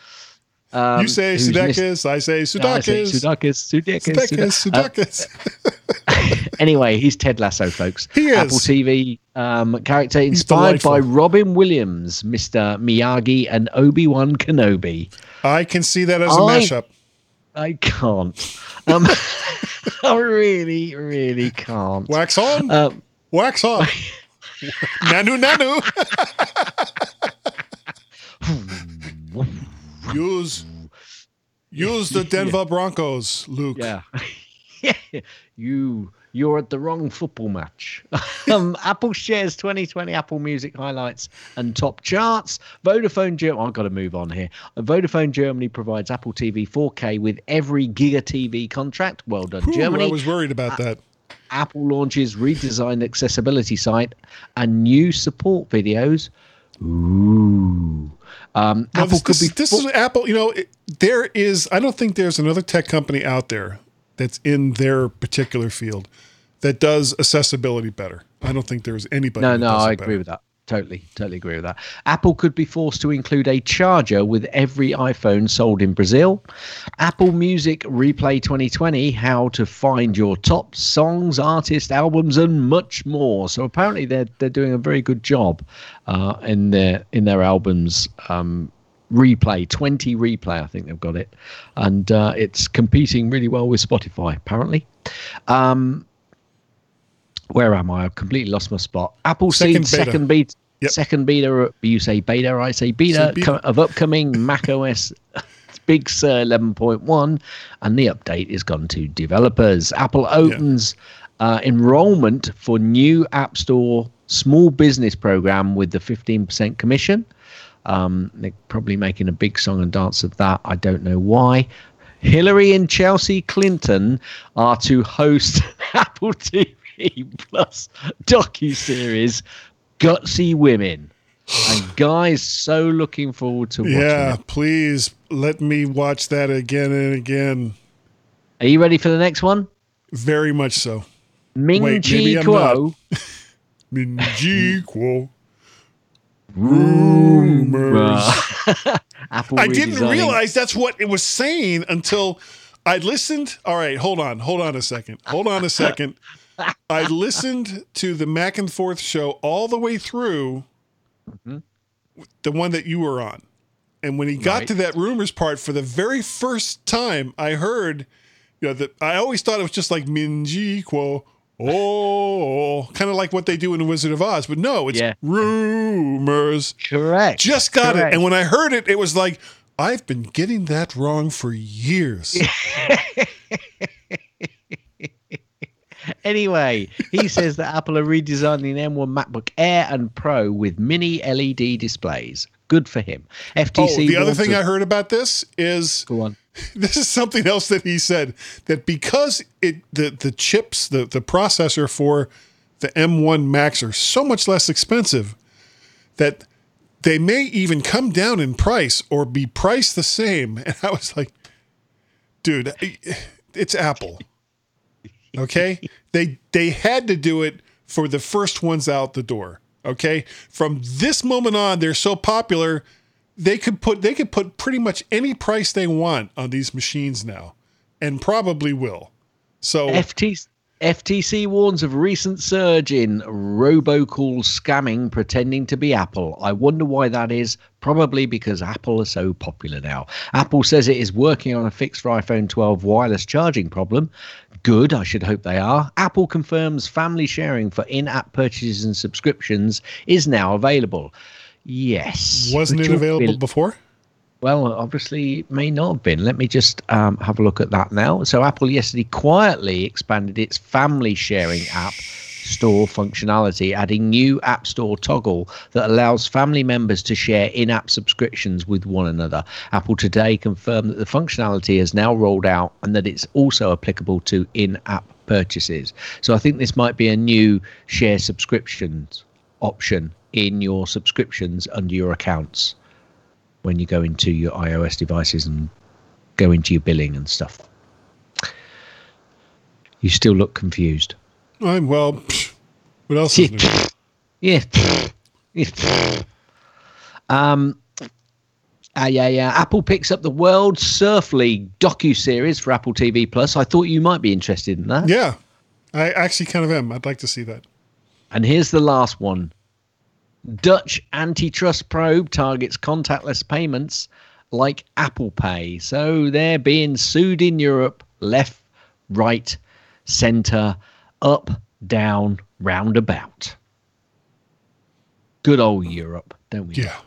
um, you say Sudakis, I say Yeah, I say Sudakis. Sudakis, Sudakis, Sudakis, Sudakis. Sudakis. anyway, he's Ted Lasso, folks. He is. Apple TV um, character inspired by. Robin Williams, Mr. Miyagi, and Obi Wan Kenobi. I can see that as a I- mashup. I can't. Um, I really, really can't. Wax on, Um, wax on. nanu nanu. use use the Denver Broncos, Luke. yeah. yeah. You you're at the wrong football match. um, Apple shares 2020 Apple Music highlights and top charts. Vodafone Germany. I've got to move on here. Vodafone Germany provides Apple TV 4K with every GigaTV contract. Well done, Whew, Germany. I was worried about that. Apple launches redesigned accessibility site and new support videos. Ooh. Um, Apple this, could this, be. this fu- is Apple. You know, it, there is. I don't think there's another tech company out there that's in their particular field that does accessibility better. I don't think there's anybody. no, no, I agree better. with that. Totally, totally agree with that. Apple could be forced to include a charger with every iPhone sold in Brazil. Apple Music Replay 2020, how to find your top songs, artists, albums, and much more. So apparently they're they're doing a very good job uh, in their in their albums. Um, replay 20 replay i think they've got it. And uh, it's competing really well with spotify apparently. Um where am i? I've completely lost my spot. Apple Second seed beta. second beta Yep. second beta you say beta i say beta, beta. co- of upcoming mac os big sur 11.1 and the update is gone to developers. Apple opens uh, enrollment for new app store small business program with the 15% commission um, they're probably making a big song and dance of that. I don't know why. Hillary and Chelsea Clinton are to host Apple TV Plus docu series "Gutsy Women." And guys, so looking forward to watching Yeah, it. please let me watch that again and again. Are you ready for the next one? Very much so. Ming Chi maybe I'm Kuo. Rumors. I didn't realize that's what it was saying until I listened. All right, hold on, hold on a second, hold on a second. I listened to the Mac and Forth show all the way through, mm-hmm. the one that you were on, and when he got Right. to that rumors part for the very first time, I heard, you know, that I always thought it was just like Minji Quo. Oh, kind of like what they do in the Wizard of Oz, but no, it's Yeah. rumors. Correct. Just got Correct. it. And when I heard it, it was like, I've been getting that wrong for years. Anyway, he says that Apple are redesigning the M1 MacBook Air and Pro with mini LED displays. Good for him. FTC. oh, the other thing to- I heard about this is Go on. this is something else that he said that because it the the chips the the processor for the M1 Macs are so much less expensive that they may even come down in price or be priced the same. And I was like, dude, it's Apple. Okay? they they had to do it for the first ones out the door. Okay? From this moment on, they're so popular, they could put they could put pretty much any price they want on these machines now. And probably will. So FTC, FTC warns of recent surge in robocall scamming pretending to be Apple. I wonder why that is. Probably because Apple are so popular now. Apple says it is working on a fix for iPhone 12 wireless charging problem. Good, I should hope they are. Apple confirms family sharing for in app purchases and subscriptions is now available. Yes. wasn't Which it available be- before? well, obviously, it may not have been. Let me just um, have a look at that now. So, Apple yesterday quietly expanded its family sharing app store functionality, adding new App Store toggle that allows family members to share in app subscriptions with one another. Apple today confirmed that the functionality has now rolled out and that it's also applicable to in app purchases. So, I think this might be a new share subscriptions option in your subscriptions under your accounts when you go into your iOS devices and go into your billing and stuff. You still look confused. I'm well. pfft, What else is new? Yeah. Yeah. Um. Ah, yeah, yeah. Apple picks up the World Surf League docu series for Apple TV Plus. I thought you might be interested in that. Yeah, I actually kind of am. I'd like to see that. And here's the last one. Dutch antitrust probe targets contactless payments like Apple Pay. So they're being sued in Europe, left, right, center, up, down, roundabout. Good old Europe, don't we? Yeah.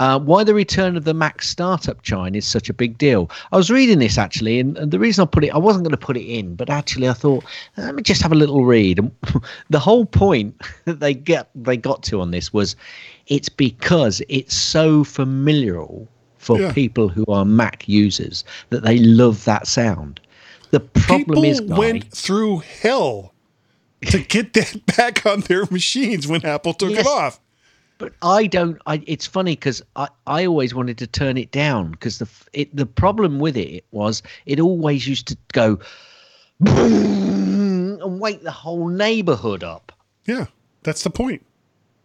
Uh, why the return of the Mac startup chain is such a big deal. I was reading this actually, and, and the reason I put it, I wasn't going to put it in, but actually I thought let me just have a little read. And the whole point that they get they got to on this was, it's because it's so familiar for Yeah. people who are Mac users that they love that sound. The problem People is, Guy, went through hell to get that back on their machines when Apple took Yes. it off. But I don't. I, it's funny because I, I always wanted to turn it down because the it the problem with it was it always used to go and wake the whole neighborhood up. Yeah, that's the point.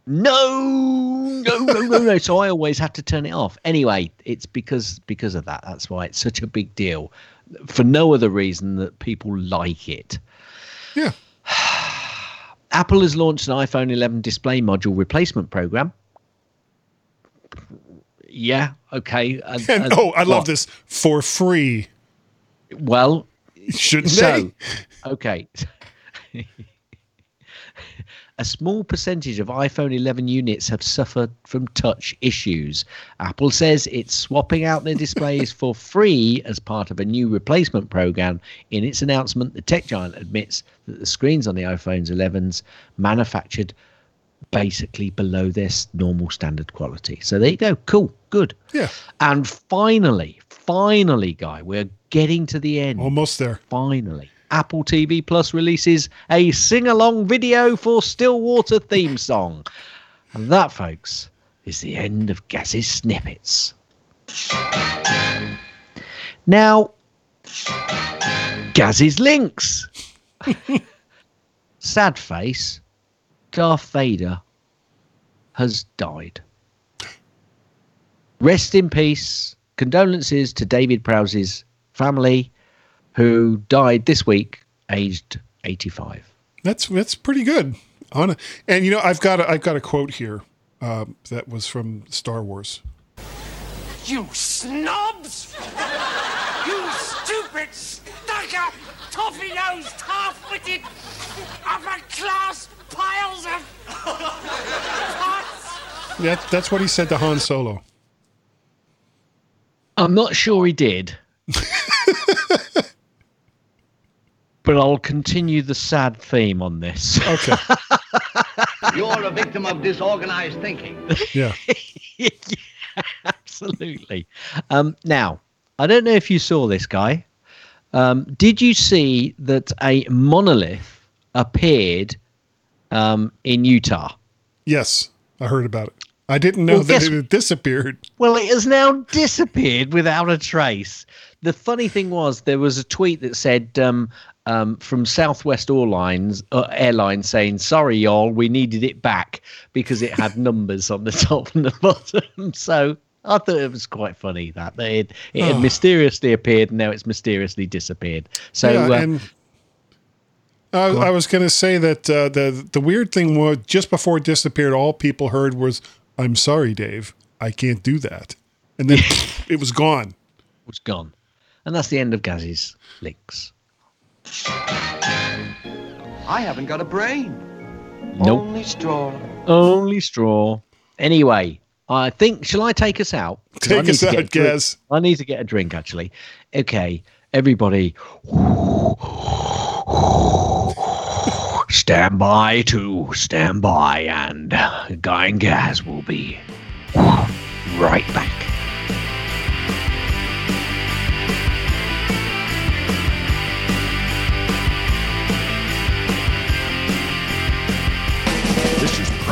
No, no, no, no, no. So I always have to turn it off. Anyway, it's because because of that. That's why it's such a big deal. For no other reason that people like it. Yeah. Apple has launched an iPhone 11 display module replacement program. Yeah, okay. And, oh, I love this for free. Well, Shouldn't so they? okay. A small percentage of iPhone 11 units have suffered from touch issues. Apple says it's swapping out their displays for free as part of a new replacement program. In its announcement, the tech giant admits that the screens on the iPhones 11s manufactured basically below their normal standard quality. So there you go. Cool. Good. Yeah, And finally, finally, guy, we're getting to the end almost there. finally apple tv plus releases a sing-along video for stillwater theme song. And that folks is the end of gaz's snippets. Now gaz's links. Sad face darth vader has died. Rest in peace. Condolences to david prowse's family who died this week, aged 85. That's that's pretty good. On a, and you know, I've got a, I've got a quote here um, that was from Star Wars. You snobs! you stupid, stuck-up, toffee-nosed, half-witted, upper-class piles of pots! That that's what he said to Han Solo. I'm not sure he did. but I'll continue the sad theme on this. Okay. You're a victim of disorganized thinking. Yeah. Yeah, absolutely. Um, now, I don't know if you saw this guy. Um, did you see that a monolith appeared um, in Utah? Yes, I heard about it. I didn't know Well, that guess- it had disappeared. Well, it has now disappeared without a trace. The funny thing was, there was a tweet that said um, um, from Southwest Airlines, uh, Airlines saying, "Sorry, y'all, we needed it back because it had numbers on the top and the bottom." So I thought it was quite funny that had, it had Oh. mysteriously appeared and now it's mysteriously disappeared. So yeah, uh, I, I was going to say that uh, the the weird thing was just before it disappeared, all people heard was, "I'm sorry, Dave, I can't do that," and then it was gone. it was gone, and that's the end of Gaz's links. I haven't got a brain. Nope. Only straw. Only straw. Anyway, I think shall I take us out? Take us out, a. Gaz. I need to get a drink actually. Okay, everybody. Stand by to stand by, and Guy and Gaz will be right back.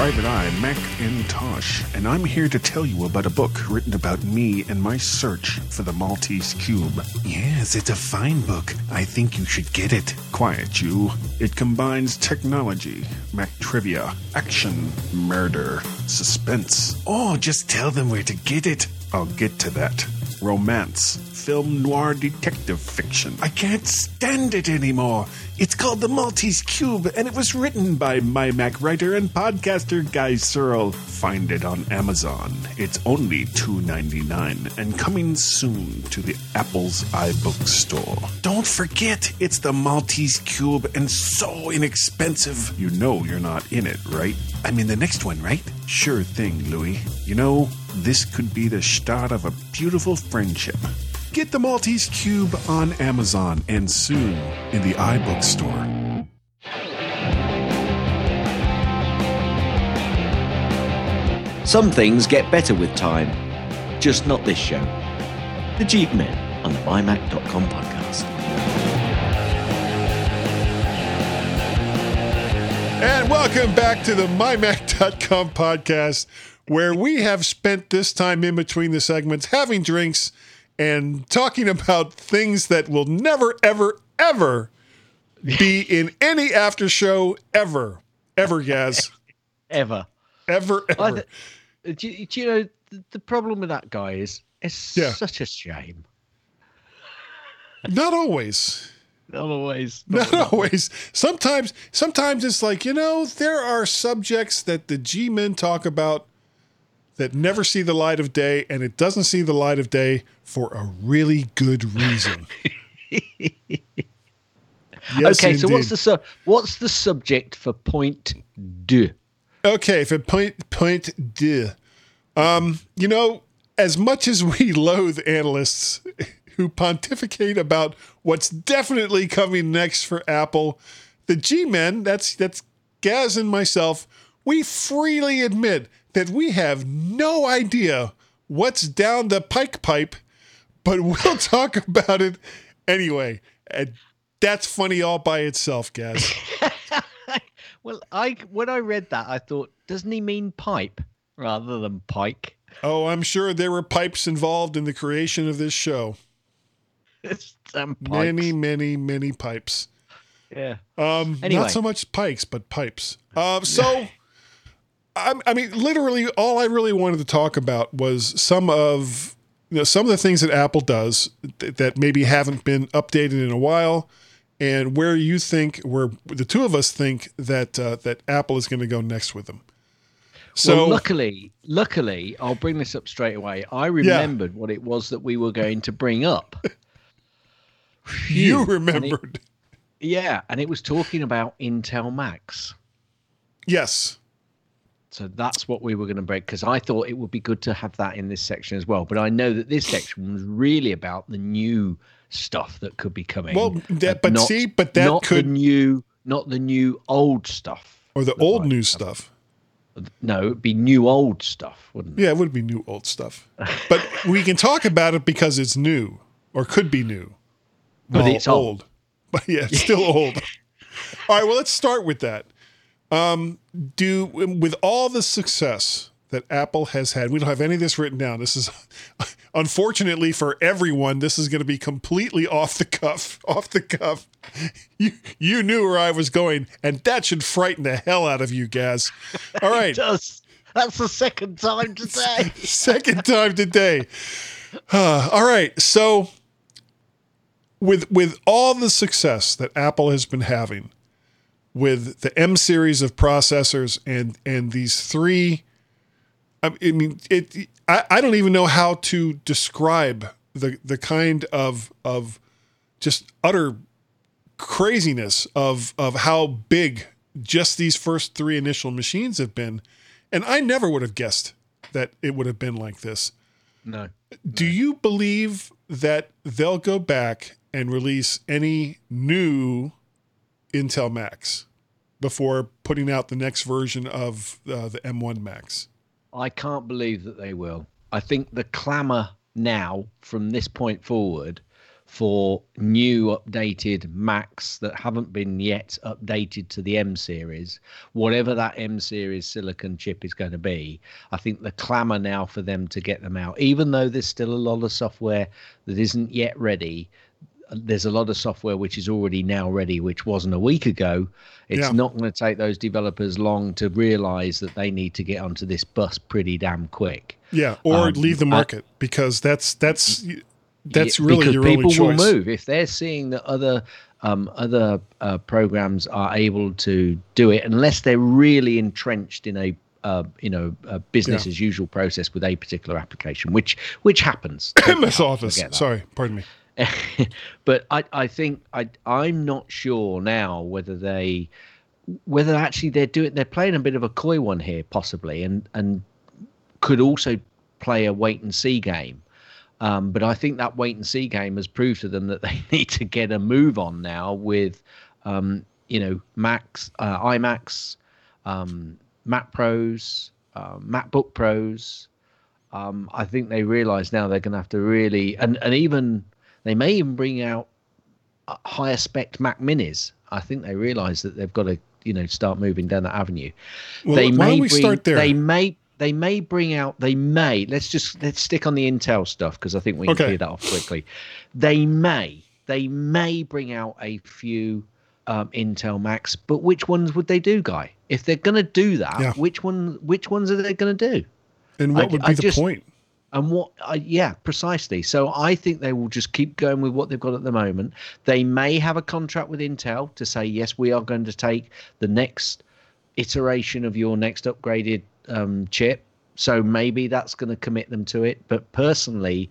Private Eye Macintosh, and I'm here to tell you about a book written about me and my search for the Maltese Cube. Yes, it's a fine book. I think you should get it. Quiet, you. It combines technology, Mac trivia, action, murder, suspense. Oh, just tell them where to get it. I'll get to that. romance, film noir detective fiction. I can't stand it anymore. It's called The Maltese Cube, and it was written by my Mac writer and podcaster Guy Serle. Find it on Amazon. It's only $2.99 and coming soon to the Apple's iBook store. Don't forget, it's the Maltese Cube and so inexpensive. You know you're not in it, right? I mean, the next one, right? Sure thing, Louis. You know, this could be the start of a beautiful friendship. Get the Maltese Cube on Amazon and soon in the iBook store. Some things get better with time, just not this show. The G-Men on the MyMac.com podcast. And welcome back to the MyMac.com podcast, where we have spent this time in between the segments having drinks and talking about things that will never, ever, ever be in any after show ever. Ever, Gaz. Ever. Ever, ever. th- do, you- do you know the, the problem with that guy is it's Yeah. such a shame. Not always. Not always. Not always. Sometimes, sometimes it's like you know there are subjects that the G men talk about that never see the light of day, and it doesn't see the light of day for a really good reason. Yes, okay, so what's the su- what's the subject for point deux? Okay, for point point deux. Um, you know, as much as we loathe analysts who pontificate about what's definitely coming next for Apple, the G-men, that's that's Gaz and myself, we freely admit that we have no idea what's down the pike pipe, but we'll talk about it anyway. And that's funny all by itself, guys. Well, I when I read that, I thought, doesn't he mean pipe rather than pike? Oh, I'm sure there were pipes involved in the creation of this show. Many, many, many pipes. Yeah. Um, Anyway. not so much pikes, but pipes. Uh, so, I, I mean, literally, all I really wanted to talk about was some of you know some of the things that Apple does th- that maybe haven't been updated in a while, and where you think where the two of us think that uh, that Apple is going to go next with them. So, well, luckily, luckily, I'll bring this up straight away. I remembered what it was that we were going to bring up. you And it- remembered, yeah, and it was talking about Intel Macs. yes. So that's what we were going to break because I thought it would be good to have that in this section as well. But I know that this section was really about the new stuff that could be coming. Well, that- uh, but not- see, but that could- the new, not the new old stuff. Or the old new stuff. No, it'd be new old stuff, wouldn't it? Yeah, it would be new old stuff. But we can talk about it because it's new or could be new. But Well, it's old. But yeah, it's still old. All right, well, let's start with that. Um, do with all the success that Apple has had, we don't have any of this written down. This is unfortunately for everyone, this is going to be completely off the cuff, off the cuff. You you knew where I was going, and that should frighten the hell out of you, Gaz. All right. That's the second time today. Second time today. Uh, all right. So with with all the success that Apple has been having with the M series of processors and and these three I mean it I, I don't even know how to describe the the kind of of just utter craziness of of how big just these first three initial machines have been and I never would have guessed that it would have been like this. No. Do you believe that they'll go back and release any new Intel Macs before putting out the next version of uh, the M1 Macs? I can't believe that they will. I think the clamour now from this point forward for new updated Macs that haven't been yet updated to the M series, whatever that M series silicon chip is going to be, I think the clamour now for them to get them out, even though there's still a lot of software that isn't yet ready, there's a lot of software which is already now ready, which wasn't a week ago. It's Yeah. not going to take those developers long to realize that they need to get onto this bus pretty damn quick. Yeah, or Um, leave the market because that's that's that's Yeah, really your people only choice. will move if they're seeing that other um, other uh, programs are able to do it, unless they're really entrenched in a uh, you know a business Yeah. as usual process with a particular application, which which happens. MS Office. Sorry, pardon me. but I, I think I, I'm not sure now whether they, whether actually they're doing, they're playing a bit of a coy one here, possibly, and and could also play a wait and see game. Um, but I think that wait and see game has proved to them that they need to get a move on now with, um, you know, Macs, uh, iMacs, um, Mac Pros, uh, MacBook Pros. Um, I think they realise now they're going to have to really, and and even they may even bring out higher spec Mac Minis. I think they realise that they've got to, you know, start moving down that avenue. Well, they don't we bring, start there? They may they may bring out they may let's just let's stick on the Intel stuff because I think we can Okay. clear that off quickly. They may they may bring out a few um, Intel Macs, but which ones would they do, guy? If they're going to do that, Yeah. which one which ones are they going to do? And what I- would be I the just- point? And what, uh, yeah, precisely. So I think they will just keep going with what they've got at the moment. They may have a contract with Intel to say, yes, we are going to take the next iteration of your next upgraded um, chip. So maybe that's going to commit them to it. But personally,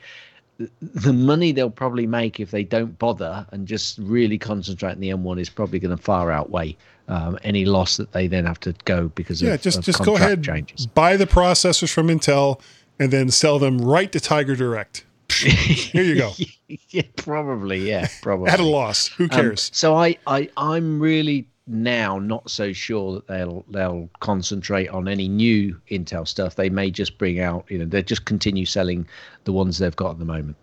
the money they'll probably make if they don't bother and just really concentrate on the M1 is probably going to far outweigh um, any loss that they then have to go because Yeah, of, just of just go ahead, changes. buy the processors from Intel, and then sell them right to TigerDirect. Here you go. yeah, probably. Yeah, probably. At a loss. Who Um, cares? so I, I, I'm really now not so sure that they'll they'll concentrate on any new Intel stuff. They may just bring out, you know, they just continue selling the ones they've got at the moment.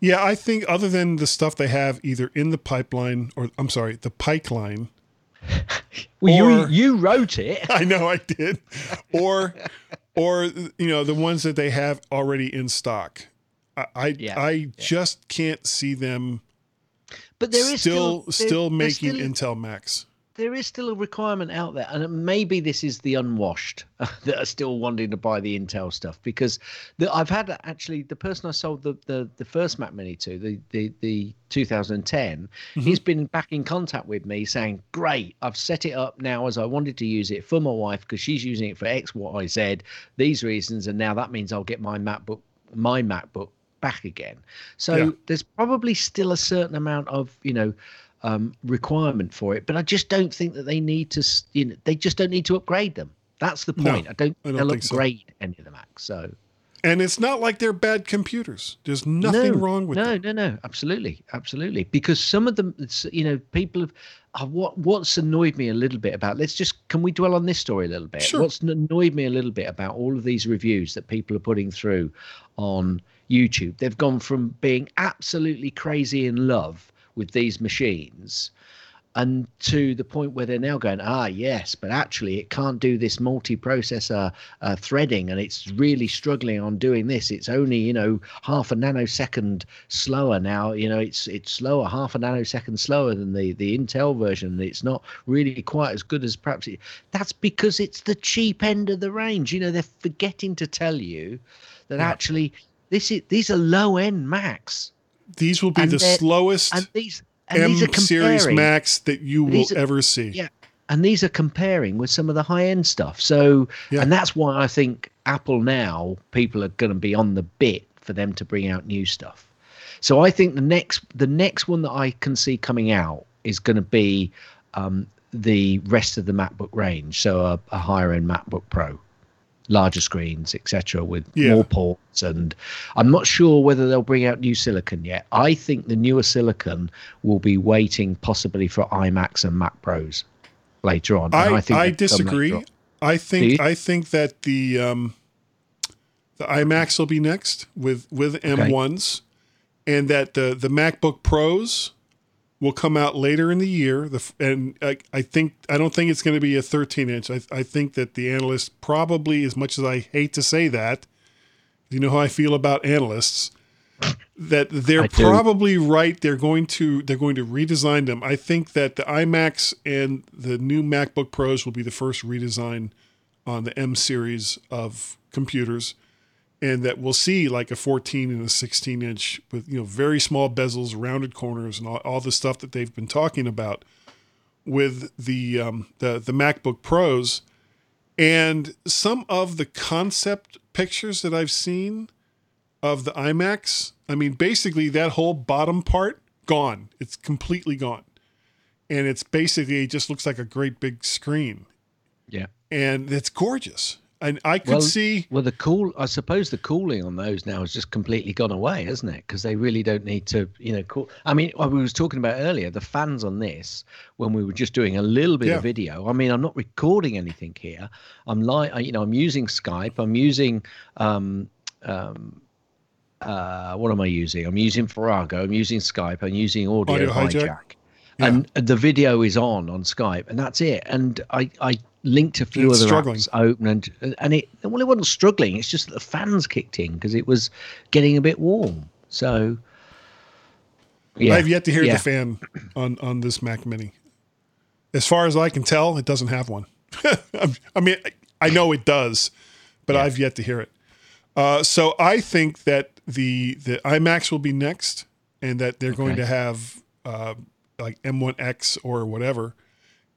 yeah, I think other than the stuff they have either in the pipeline or I'm sorry, the pipeline. Well, Or- you you wrote it. I know I did. Or or you know, the ones that they have already in stock. I I, Yeah, I just can't see them But there is still still still, making still- Intel Macs. There is still a requirement out there, and maybe this is the unwashed that are still wanting to buy the Intel stuff because the, I've had actually the person I sold the, the, the first Mac Mini to, the the, the 2010, mm-hmm. he's been back in contact with me saying, "Great, I've set it up now as I wanted to use it for my wife because she's using it for X, Y, Z, these reasons, and now that means I'll get my MacBook my MacBook back again." So Yeah. there's probably still a certain amount of you know um, requirement for it, but I just don't think that they need to. You know, they just don't need to upgrade them. That's the No, point. I don't. I don't they'll think so. upgrade any of the Macs. So And it's not like they're bad computers. There's nothing no, wrong with no, them. no, no, no. absolutely, absolutely. Because some of them, you know, people have. Uh, what what's annoyed me a little bit about? Let's just can we dwell on this story a little bit? Sure. What's annoyed me a little bit about all of these reviews that people are putting through on YouTube? They've gone from being absolutely crazy in love with these machines and to the point where they're now going, ah, yes, but actually it can't do this multi-processor uh, threading, and it's really struggling on doing this. It's only you know half a nanosecond slower now. You know, it's it's slower, half a nanosecond slower than the the Intel version. It's not really quite as good as perhaps. It, that's because it's the cheap end of the range. You know, they're forgetting to tell you that actually this is these are low end Macs. These will be And the slowest And these and M these are series Macs that you will are- ever see. yeah. And these are comparing with some of the high end stuff. So, Yeah. and that's why I think Apple now, people are going to be on the bit for them to bring out new stuff. So I think the next, the next one that I can see coming out is going to be um, the rest of the MacBook range. So a, a higher end MacBook Pro, larger screens, etc., with Yeah. more ports. And I'm not sure whether they'll bring out new silicon yet. I think the newer silicon will be waiting possibly for iMacs and Mac Pros later on. And I, think I they'll come later disagree. I think? I think that the um, the iMacs will be next with with M1s, and that the the MacBook Pros will come out later in the year. The and I, I think I don't think it's going to be a 13 inch. I, I think that the analysts probably, as much as I hate to say that, you know how I feel about analysts. that they're probably right. They're going to they're going to redesign them. I think that the iMacs and the new MacBook Pros will be the first redesign on the M series of computers, and that we'll see like a 14 and a 16 inch with you know very small bezels, rounded corners, and all, all the stuff that they've been talking about with the um, the the MacBook Pros, and some of the concept pictures that I've seen of the iMacs. I mean, basically that whole bottom part gone. It's completely gone, and it's basically it just looks like a great big screen, Yeah. and it's gorgeous. And I could well, see Well, the cool. I suppose the cooling on those now has just completely gone away, hasn't it? Because they really don't need to, you know, cool. I mean, what we was talking about earlier, the fans on this when we were just doing a little bit Yeah. of video. I mean, I'm not recording anything here. I'm like, you know, I'm using Skype. I'm using, um, um, uh, what am I using? I'm using Farrago. I'm using Skype. I'm using Audio, Audio Hijack? Hijack. And the video is on on Skype, and that's it. And I, I linked a few It's other struggling. apps open, and and it well, it wasn't struggling. It's just that the fans kicked in because it was getting a bit warm. So, yeah, I've yet to hear yeah. the fan on on this Mac Mini. As far as I can tell, it doesn't have one. I'm- mean, I know it does, but I've yet to hear it. Uh, so I think that the the iMacs will be next, and that they're going to have uh, like M1X or whatever,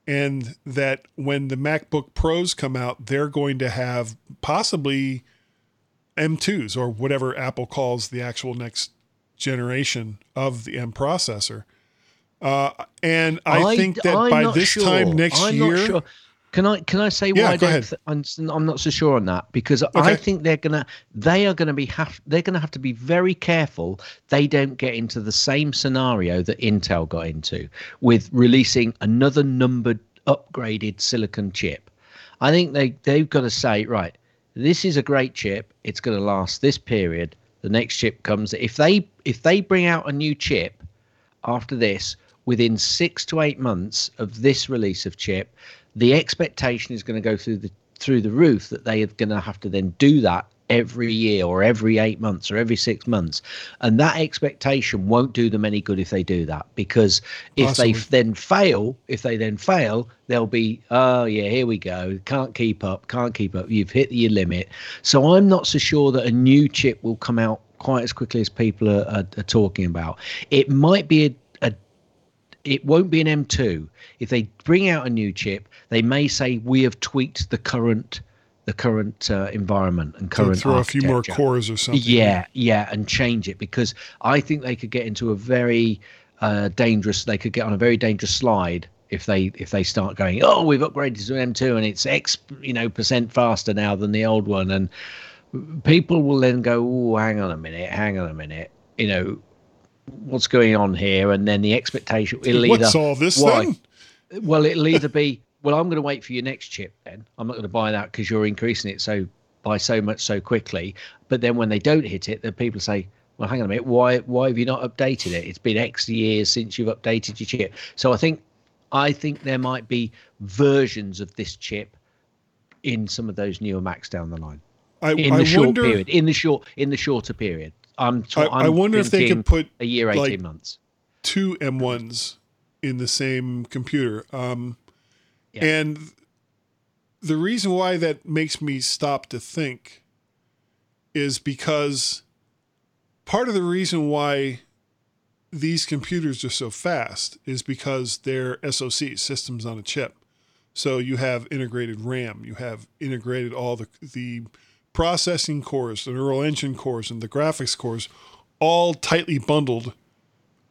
and that when the MacBook Pros come out, they're going to have possibly M2s or whatever Apple calls the actual next generation of the M processor. Uh, and I, think that I'm by this sure. time next I'm year, sure. Can I can I say Yeah, why I. Th- I'm, I'm not so sure on that because Okay. I think they're gonna they are gonna be have they're gonna have to be very careful they don't get into the same scenario that Intel got into with releasing another numbered upgraded silicon chip. I think they they've got to say right, this is a great chip. It's going to last this period. The next chip comes. If they if they bring out a new chip after this within six to eight months of this release of chip the expectation is going to go through the through the roof that they are going to have to then do that every year or every eight months or every six months. And that expectation won't do them any good if they do that because if they f- then fail if they then fail they'll be oh yeah here we go. Can't keep up can't keep up. You've hit your limit. So i'm not so sure that a new chip will come out quite as quickly as people are, are, are talking about. It might be a it won't be an M2. If they bring out a new chip, they may say we have tweaked the current the current uh, environment and current throw a few more cores or something. Yeah, yeah, and change it because I think they could get into a very uh, dangerous. They could get on a very dangerous slide if they if they start going. Oh, we've upgraded to an M2 and it's X you know percent faster now than the old one, and people will then go, oh, hang on a minute, hang on a minute, you know. What's going on here? And then the expectation will either What's all this why? then? Well, it'll either be, well, I'm going to wait for your next chip then. I'm not going to buy that because you're increasing it so by so much so quickly. But then when they don't hit it, then people say, well, hang on a minute, why why have you not updated it? It's been X years since you've updated your chip. So I think I think there might be versions of this chip in some of those newer Macs down the line. I, In I short wonder. period. In the short in the shorter period. I'm, t- I, I'm I wonder if they could put a year, 18 like, months. two M1s in the same computer. Um, Yeah. And the reason why that makes me stop to think is because part of the reason why these computers are so fast is because they're SoC systems on a chip. So you have integrated RAM, you have integrated all the the processing cores, the neural engine cores, and the graphics cores, all tightly bundled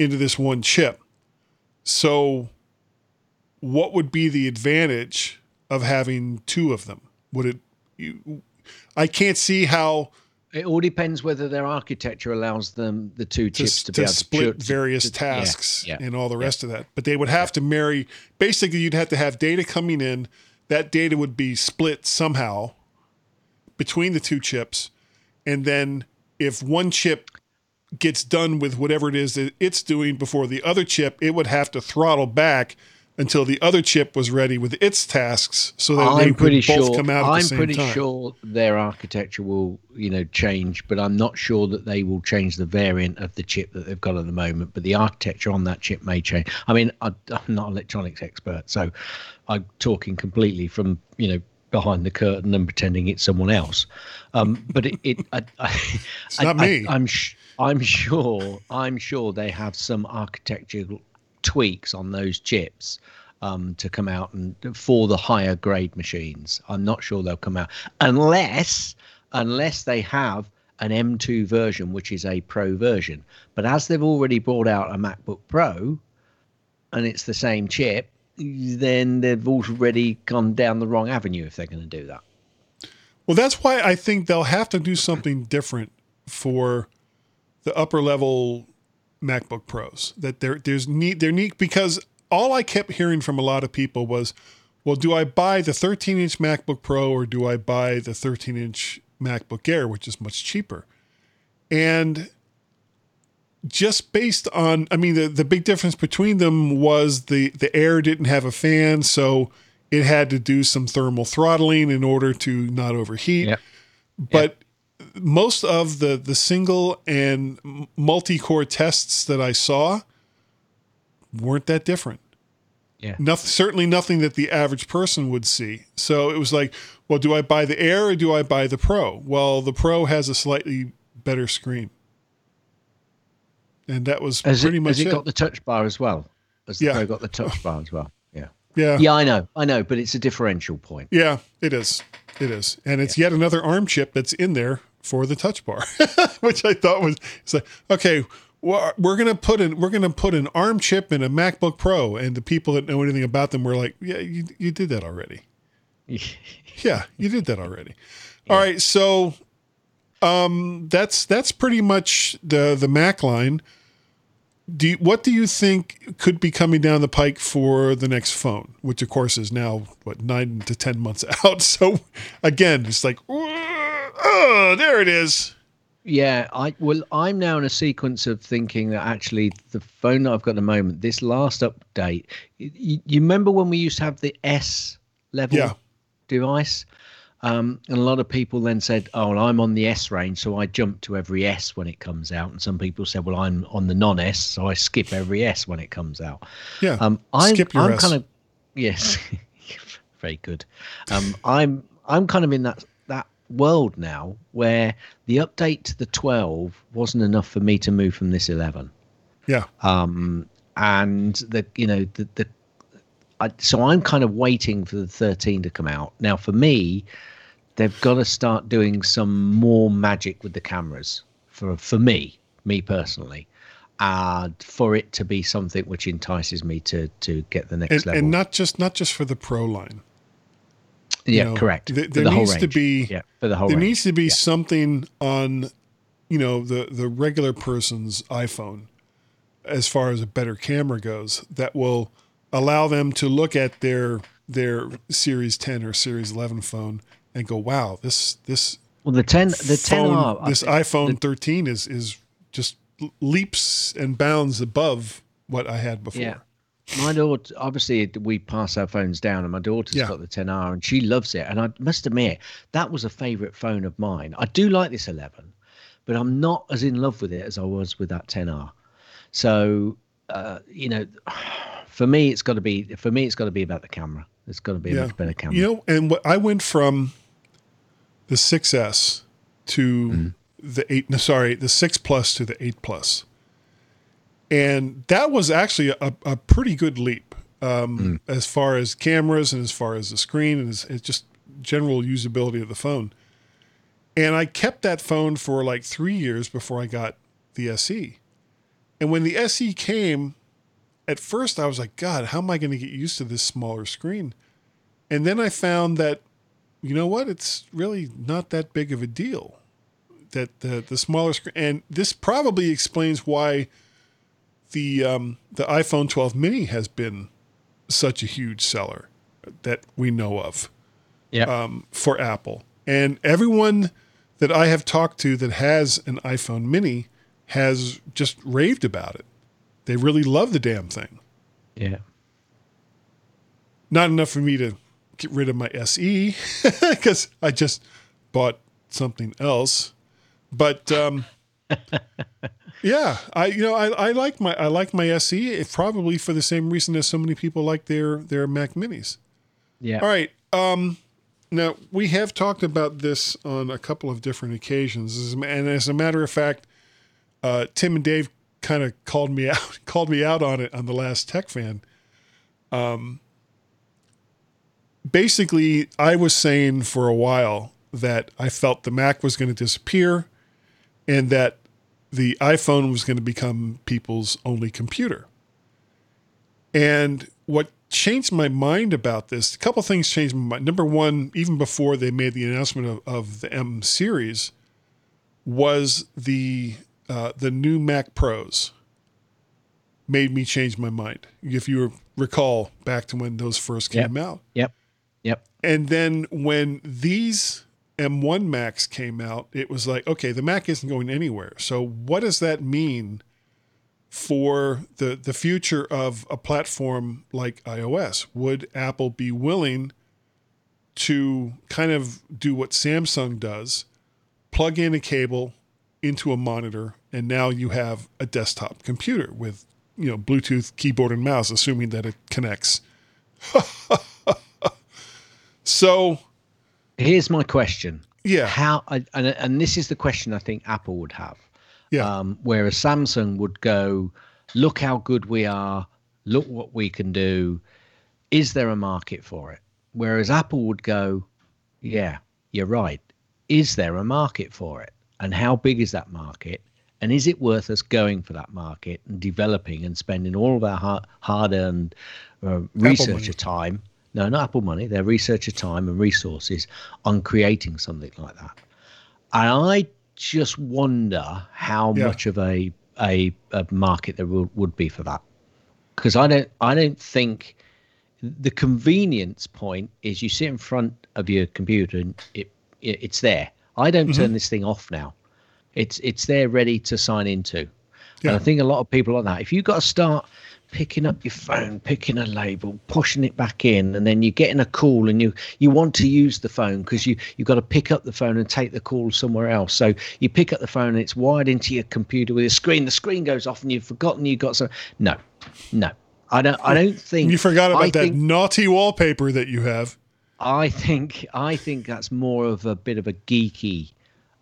into this one chip. So, what would be the advantage of having two of them? Would it? You, I can't see how It all depends whether their architecture allows them the two to, chips to, be able to split to- various to- tasks yeah, and all the yeah. rest of that. But they would have to marry. Basically, you'd have to have data coming in. That data would be split somehow between the two chips, and then if one chip gets done with whatever it is that it's doing before the other chip, it would have to throttle back until the other chip was ready with its tasks, so that they I'm could pretty both sure. come out at I'm the same pretty time. sure their architecture will, you know, change, but I'm not sure that they will change the variant of the chip that they've got at the moment. But the architecture on that chip may change. I mean, I, I'm not an electronics expert, so I'm talking completely from, you know, behind the curtain and pretending it's someone else. Um, but it, it I, I, It's not me. I, I'm, sh- I'm sure, I'm sure they have some architectural tweaks on those chips um, to come out and for the higher grade machines. I'm not sure they'll come out unless unless they have an M2 version, which is a pro version. But as they've already brought out a MacBook Pro, and it's the same chip, then they've already gone down the wrong avenue if they're going to do that. Well, that's why I think they'll have to do something different for the upper level MacBook Pros. That there there's need they're neat because all I kept hearing from a lot of people was, well, do I buy the 13 inch MacBook Pro or do I buy the 13 inch MacBook Air, which is much cheaper? And just based on i mean the, the big difference between them was the the air didn't have a fan so it had to do some thermal throttling in order to not overheat. Yep. but most of the the single and multi-core tests that i saw weren't that different. Yeah. nothing certainly nothing that the average person would see. So it was like well do i buy the air or do i buy the pro? Well the pro has a slightly better screen and that was Has pretty it, much has it it. got the touch bar as well? Has the Yeah. Pro got the touch bar as well? Yeah. yeah, Yeah, I know, I know, but it's a differential point. yeah, it is, it is, and it's yet another ARM chip that's in there for the touch bar, which I thought was it's like okay, well, we're gonna put an we're gonna put an ARM chip in a MacBook Pro, and the people that know anything about them were like, yeah, you you did that already. Yeah, you did that already. All right, so um that's that's pretty much the the Mac line. Do you, what do you think could be coming down the pike for the next phone, which of course is now what 9 to 10 months out. So again, it's like oh, there it is. Yeah, I well, I'm now in a sequence of thinking that actually the phone that I've got at the moment, this last update, you, you remember when we used to have the S level Yeah. device? Um, and a lot of people then said, "Oh, well, I'm on the S range, so I jump to every S when it comes out." And some people said, "Well, I'm on the non-S, so I skip every S when it comes out." Yeah. Um, I'm, Skip your I'm S. kind of yes, very good. Um, I'm I'm kind of in that that world now where the update to the 12 wasn't enough for me to move from this 11, Yeah. um, and the you know the the. I, so I'm kind of waiting for the 13 to come out. Now, for me, they've got to start doing some more magic with the cameras. For for me, me personally, uh, for it to be something which entices me to to get the next And, level. and not just not just for the Pro line. yeah, know, correct. th- there the needs to be- yeah for the whole there range. needs to be something on you know the the regular person's iphone as far as a better camera goes that will allow them to look at their their series 10 or series 11 phone and go wow this this well, the 10 the 10 phone, this iphone 13 is is just leaps and bounds above what i had before Yeah. My daughter, obviously, we pass our phones down, and my daughter's Yeah. got the 10R, and she loves it. And I must admit, that was a favourite phone of mine. I do like this 11, but I'm not as in love with it as I was with that 10R. So, uh, you know, for me, it's got to be for me, it's got to be about the camera. It's got to be a much better camera. You know, and what I went from the 6S to Mm-hmm. the 8 no, sorry, the 6 Plus to the 8 And that was actually a, a pretty good leap um, Mm. as far as cameras and as far as the screen and as, as just general usability of the phone. And I kept that phone for like three years before I got the SE. And when the SE came, at first I was like, God, how am I going to get used to this smaller screen? And then I found that, you know what, it's really not that big of a deal. That the the smaller screen, and this probably explains why the um, the iPhone 12 Mini has been such a huge seller that we know of yeah. um, for Apple. And everyone that I have talked to that has an iPhone Mini has just raved about it. They really love the damn thing. yeah. Not enough for me to get rid of my SE because I just bought something else. But um, yeah, I you know I, I like my I like my SE probably for the same reason as so many people like their their Mac Minis. Yeah. All right. Um, now we have talked about this on a couple of different occasions, and as a matter of fact, uh, Tim and Dave kind of called me out called me out on it on the last Tech Fan. Um, basically, I was saying for a while that I felt the Mac was going to disappear, and that the iPhone was going to become people's only computer. And what changed my mind about this, a couple things changed my mind. Number one, even before they made the announcement of, of the M series, was the uh, the new Mac Pros made me change my mind. If you recall back to when those first Yep. came out. Yep. Yep. And then when these M1 Macs came out, it was like, okay, the Mac isn't going anywhere. So what does that mean for the the future of a platform like iOS? Would Apple be willing to kind of do what Samsung does, plug in a cable into a monitor, and now you have a desktop computer with you know Bluetooth keyboard and mouse, assuming that it connects. so Here's my question. Yeah. How and and this is the question I think Apple would have. Yeah. Um, whereas Samsung would go, look how good we are, look what we can do. Is there a market for it? Whereas Apple would go, yeah, you're right. Is there a market for it? And how big is that market? And is it worth us going for that market and developing and spending all of our hard, hard-earned uh, researcher time? No, not Apple money. Their researcher time and resources on creating something like that. And I just wonder how Yeah. much of a, a a market there would, would be for that. Because I don't I don't think the convenience point is you sit in front of your computer and it, it it's there. I don't Mm-hmm. turn this thing off now. It's it's there ready to sign into. Yeah. And I think a lot of people like that. If you've got to start picking up your phone, picking a label, pushing it back in, and then you're getting a call and you you want to use the phone because you you've got to pick up the phone and take the call somewhere else. So you pick up the phone and it's wired into your computer with a screen. The screen goes off and you've forgotten you've got some. No, no. I don't. I don't think you forgot about I that think- naughty wallpaper that you have. I think I think that's more of a bit of a geeky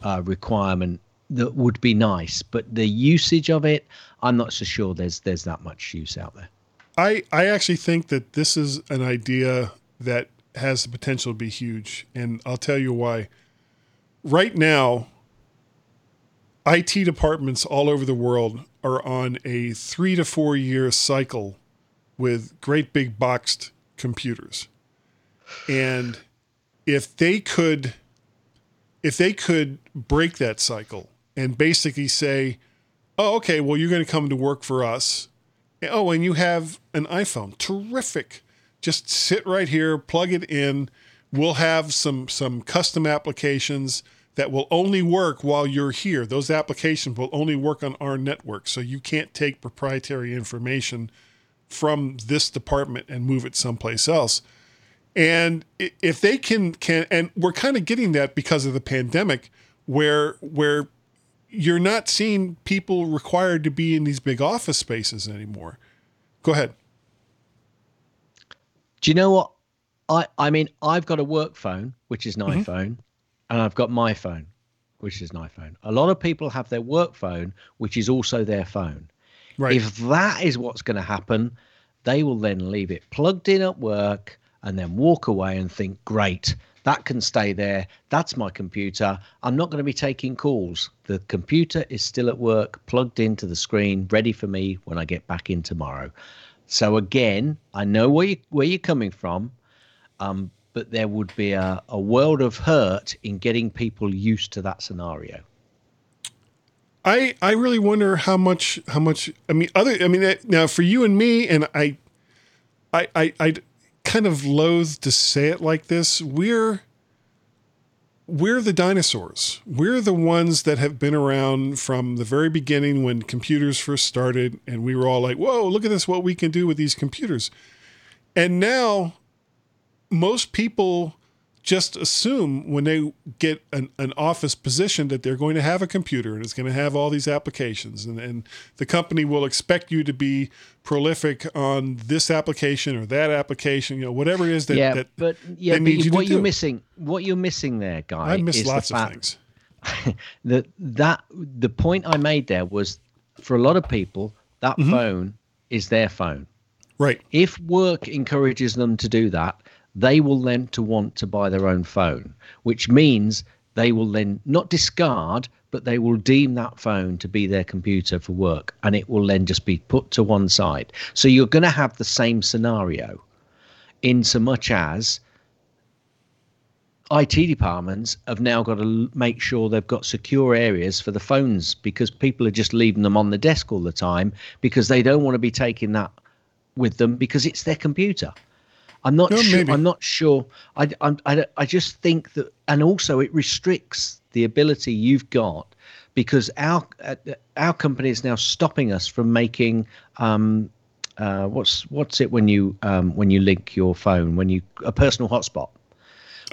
uh, requirement that would be nice, but the usage of it, I'm not so sure there's there's that much use out there. I, I actually think that this is an idea that has the potential to be huge. And I'll tell you why. Right now, IT departments all over the world are on a three to four year cycle with great big boxed computers. And if they could if they could break that cycle and basically say, oh, okay, well, you're going to come to work for us. Oh, and you have an iPhone. Terrific. Just sit right here, plug it in. We'll have some some custom applications that will only work while you're here. Those applications will only work on our network. So you can't take proprietary information from this department and move it someplace else. And if they can can and we're kind of getting that because of the pandemic where where you're not seeing people required to be in these big office spaces anymore. Go ahead. Do you know what? I I mean, I've got a work phone, which is an mm-hmm. iPhone, and I've got my phone, which is an iPhone. A lot of people have their work phone, which is also their phone. Right. If that is what's going to happen, they will then leave it plugged in at work and then walk away and think, great, that can stay there. That's my computer. I'm not going to be taking calls. The computer is still at work, plugged into the screen, ready for me when I get back in tomorrow. So again, I know where you where you're coming from, um, but there would be a, a world of hurt in getting people used to that scenario. I I really wonder how much how much I mean other I mean now for you and me and I I I I kind of loathe to say it like this. We're we're the dinosaurs. We're the ones that have been around from the very beginning when computers first started and we were all like whoa look at this what we can do with these computers. And now most people just assume when they get an, an office position that they're going to have a computer and it's going to have all these applications and, and the company will expect you to be prolific on this application or that application you know whatever it is that, yeah, that but yeah, they but you- what you're do. missing, what you're missing there, guy. i miss is the lots of things that that the point I made there was for a lot of people that Mm-hmm. phone is their phone. right If work encourages them to do that, they will then to want to buy their own phone, which means they will then not discard, but they will deem that phone to be their computer for work, and it will then just be put to one side. So you're going to have the same scenario, in so much as IT departments have now got to make sure they've got secure areas for the phones because people are just leaving them on the desk all the time because they don't want to be taking that with them because it's their computer. I'm not No, sure. maybe. I'm not sure. I, I, I, I just think that, and also it restricts the ability you've got because our uh, our company is now stopping us from making um, uh, what's what's it when you um, when you link your phone when you a personal hotspot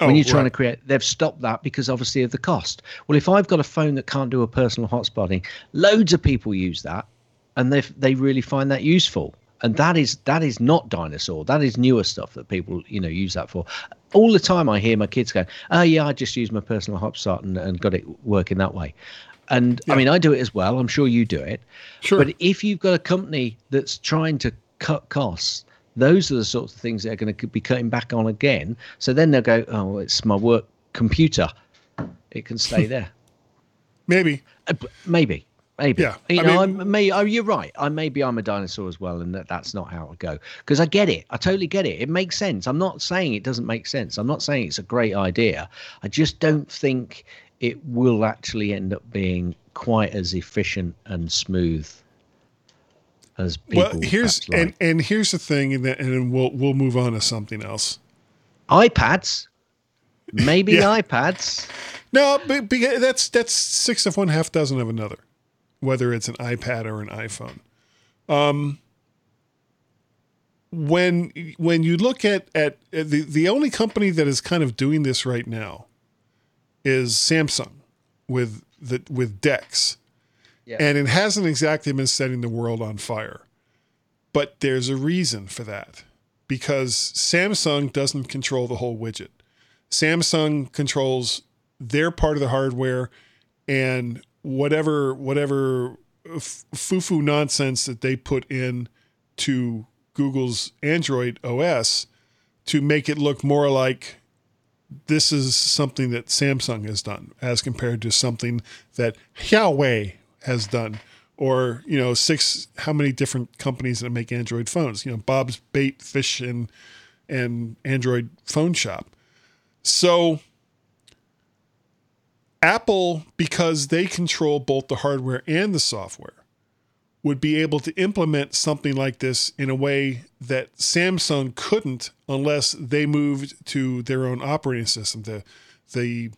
when Oh, you're trying right. to create they've stopped that because obviously of the cost well if i've got a phone that can't do a personal hotspotting loads of people use that and they they really find that useful and that is that is not dinosaur that is newer stuff that people you know use that for all the time i hear my kids going oh yeah i just use my personal hotspot and, and got it working that way and i mean i do it as well i'm sure you do it Sure. but if you've got a company that's trying to cut costs, those are the sorts of things that are going to be cutting back on again. So then they'll go, oh, it's my work computer. It can stay there. maybe Uh, maybe. Maybe. Yeah, You I know, mean- am may, oh, you're right. I maybe I'm a dinosaur as well, and that, that's not how it go. Because I get it. I totally get it. It makes sense. I'm not saying it doesn't make sense. I'm not saying it's a great idea. I just don't think it will actually end up being quite as efficient and smooth as people. well here's like. and and here's the thing and then, and then we'll we'll move on to something else iPads. Maybe Yeah. iPads. No, but, but that's that's six of one, half dozen of another. Whether it's an iPad or an iPhone. Um, when when you look at at at the the only company that is kind of doing this right now is Samsung with the with Dex, Yeah. and it hasn't exactly been setting the world on fire, but there's a reason for that because Samsung doesn't control the whole widget. Samsung controls their part of the hardware and whatever whatever uh, f- foo-foo nonsense that they put in to Google's Android OS to make it look more like this is something that Samsung has done as compared to something that Huawei has done or you know six how many different companies that make Android phones you know Bob's Bait Fish and and Android phone shop. So Apple, because they control both the hardware and the software, would be able to implement something like this in a way that Samsung couldn't unless they moved to their own operating system. The the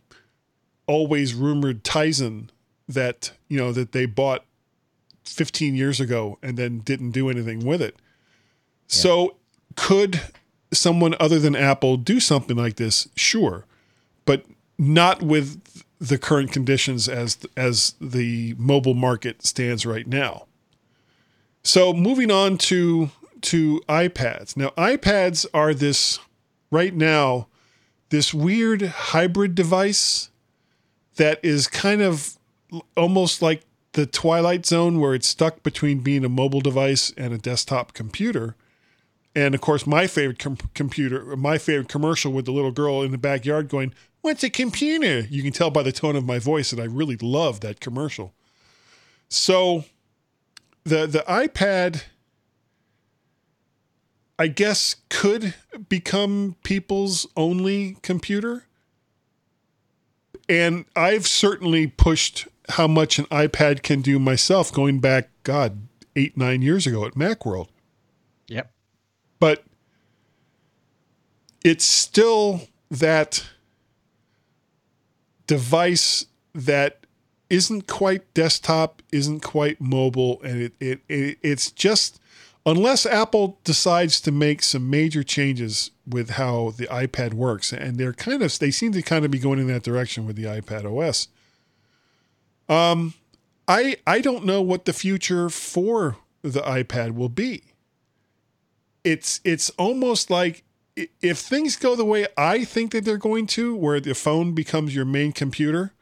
always rumored Tizen that you know that they bought 15 years ago and then didn't do anything with it. So could someone other than Apple do something like this? Sure, but not with the current conditions as as the mobile market stands right now. So moving on to to iPads. Now iPads are this right now this weird hybrid device that is kind of almost like the twilight zone where it's stuck between being a mobile device and a desktop computer. And of course, my favorite com- computer, my favorite commercial with the little girl in the backyard going, What's a computer? You can tell by the tone of my voice that I really love that commercial. So the the iPad I guess could become people's only computer. And I've certainly pushed how much an iPad can do myself going back, God, eight, nine years ago at Macworld. But it's still that device that isn't quite desktop, isn't quite mobile, and it, it, it it's just unless Apple decides to make some major changes with how the iPad works, and they're kind of they seem to kind of be going in that direction with the iPad OS. Um, I I don't know what the future for the iPad will be. It's it's almost like if things go the way I think that they're going to, where the phone becomes your main computer,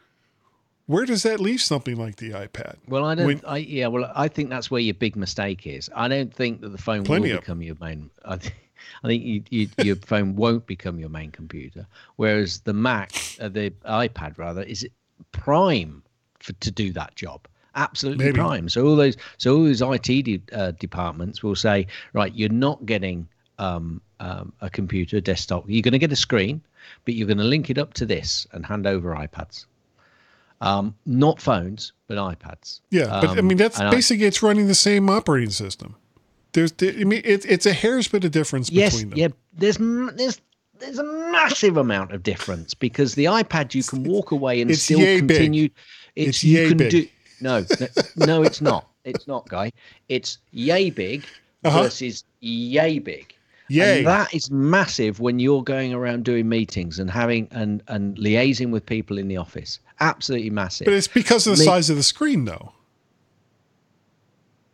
where does that leave something like the iPad? Well, I don't. When- I yeah. Well, I think that's where your big mistake is. I don't think that the phone will become your main. I, th- I think you, you, your phone won't become your main computer, whereas the Mac, uh, the iPad rather, is prime for to do that job. Absolutely Maybe. prime. So all those, so all those IT de- uh, departments will say, right, you're not getting um, um, a computer, a desktop. You're going to get a screen, but you're going to link it up to this and hand over iPads. Um, not phones, but iPads. Yeah, but I Um, mean that's and I- basically it's running the same operating system. There's, there- I mean, it's it's a hair's bit of difference yes, between them. yeah. There's there's there's a massive amount of difference because the iPad you can walk away and it's still yay big. continue. It's, It's you can big. do no, no, it's not. It's not, guy. It's yay big Uh-huh. versus yay big. Yay. And that is massive when you're going around doing meetings and having and and liaising with people in the office. Absolutely massive. But it's because of the Me- size of the screen, though.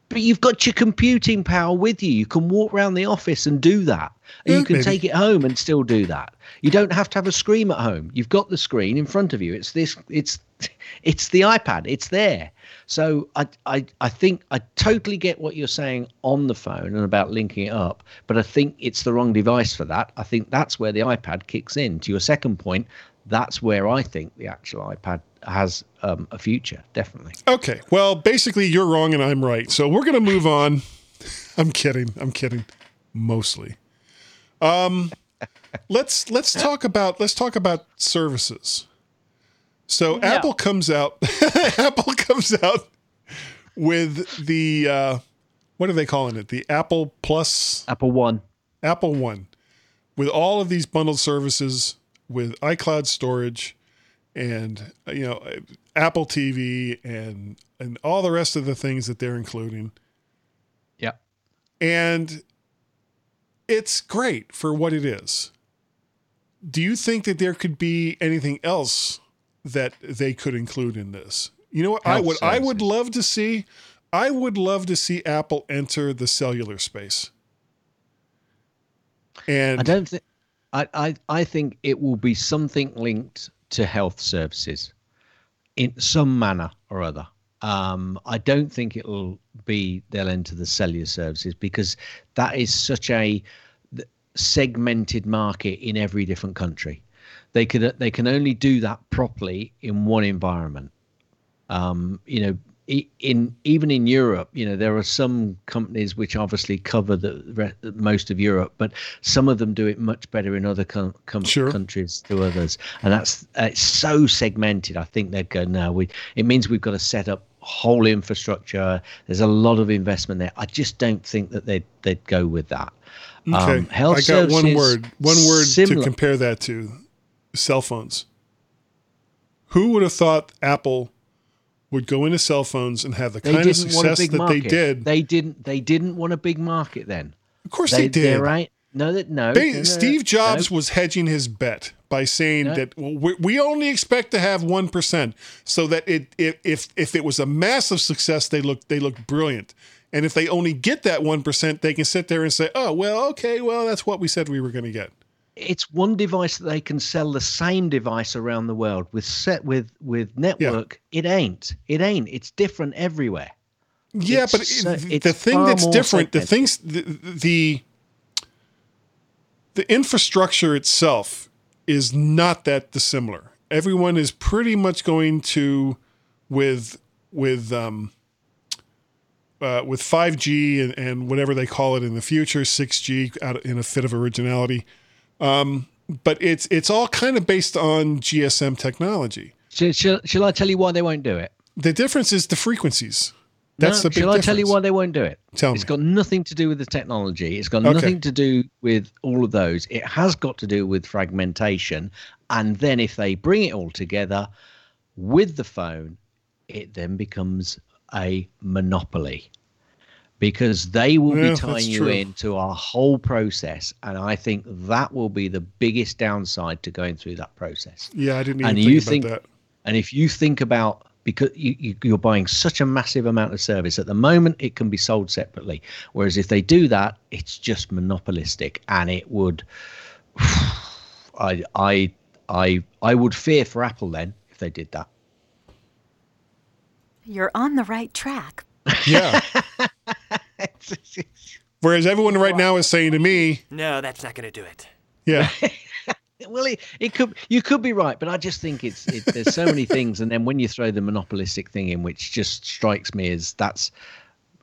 But you've got your computing power with you. You can walk around the office and do that. And Yeah, you can maybe. take it home and still do that. You don't have to have a screen at home. You've got the screen in front of you. It's this it's it's the iPad. It's there. So I I I think I totally get what you're saying on the phone and about linking it up, but I think it's the wrong device for that. I think that's where the iPad kicks in. To your second point, that's where I think the actual iPad has um, a future, definitely. Okay, well, basically you're wrong and I'm right. So we're gonna move on. I'm kidding. I'm kidding. Mostly. Um, let's let's talk about let's talk about services. So Apple comes out. Apple comes out with the uh, what are they calling it? The Apple Plus Apple One. Apple One, with all of these bundled services with iCloud storage and you know Apple TV and and all the rest of the things that they're including, Yeah. and it's great for what it is. Do you think that there could be anything else that they could include in this? You know what I Health would I would love to see I would love to see Apple enter the cellular space. And I don't think. I, I I think it will be something linked to health services, in some manner or other. Um, I don't think it'll be they'll enter the cellular services because that is such a segmented market in every different country. They could they can only do that properly in one environment. Um, you know, in even in Europe, you know, there are some companies which obviously cover the re- most of Europe, but some of them do it much better in other com- com- Sure. countries to others, and that's uh, it's so segmented. I think they'd go no. We it means we've got to set up whole infrastructure. There's a lot of investment there. I just don't think that they'd they'd go with that. Okay. Um, health I got one word. One word similar- to compare that to cell phones. Who would have thought Apple would go into cell phones and have the They kind of didn't want a success that market. they did? They didn't. They didn't want a big market then. of course they, did. They're right. No, that no. Ba- no, no, Steve Jobs no. was hedging his bet by saying No. that well, we, we only expect to have one percent, so that it, it if if it was a massive success, they look they look brilliant, and if they only get that one percent, they can sit there and say, oh well, okay, well that's what we said we were going to get. It's one device that they can sell the same device around the world with set with with network. It ain't. It ain't. It's different everywhere. Yeah, It's but it- it's the thing that's different, the things, the, the the infrastructure itself is not that dissimilar. Everyone is pretty much going to with with um uh, with 5G and, and whatever they call it in the future, 6G out in a fit of originality. Um, but it's it's all kind of based on GSM technology. Shall, shall, shall I tell you why they won't do it? The difference is the frequencies. That's No, the big Shall I tell you why they won't do it? Tell It's me. It's got nothing to do with the technology. It's got Okay. nothing to do with all of those. It has got to do with fragmentation. And then if they bring it all together with the phone, it then becomes a monopoly. because they will Yeah, be tying you true. into our whole process, and I think that will be the biggest downside to going through that process. Yeah, I didn't even And think you think- that. And if you think about because you, you, you're buying such a massive amount of service at the moment, it can be sold separately. Whereas if they do that, it's just monopolistic, and it would. I I I I would fear for Apple then if they did that. You're on the right track. Yeah. Whereas everyone right now is saying to me, No, that's not going to do it. yeah, well, it, it could you could be right, but I just think it's it, there's so many things, and then when you throw the monopolistic thing in, which just strikes me as that's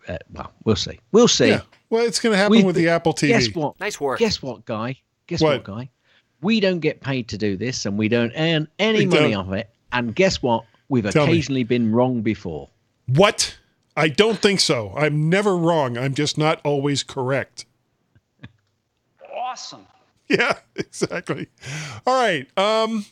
uh, well, we'll see, we'll see. yeah. Well, it's going to happen We- with the Apple TV. Guess what? Nice work. Guess what, guy? Guess What? what, guy? We don't get paid to do this, and we don't earn any We money don't. off it. And guess what? We've Tell me. occasionally been wrong before. What? I don't think so. I'm never wrong. I'm just not always correct. Awesome. Yeah, exactly. All right. Um,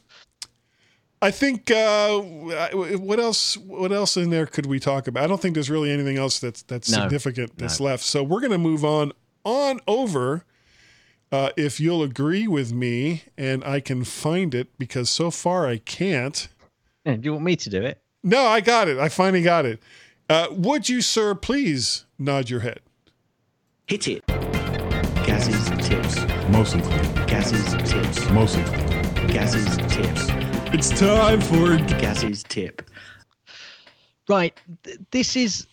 I think uh, what else? What else in there could we talk about? I don't think there's really anything else that's that's No, significant that's no. left. So we're going to move on on over. Uh, if you'll agree with me, and I can find it because so far I can't. Yeah, Do you want me to do it? No, I got it. I finally got it. Uh, would you, sir, please nod your head? Hit it. Gaz's tips. Mostly clean. Gaz's tips. Mostly clean. Gaz's tips. It's time for Gaz's tip. Right. th- This is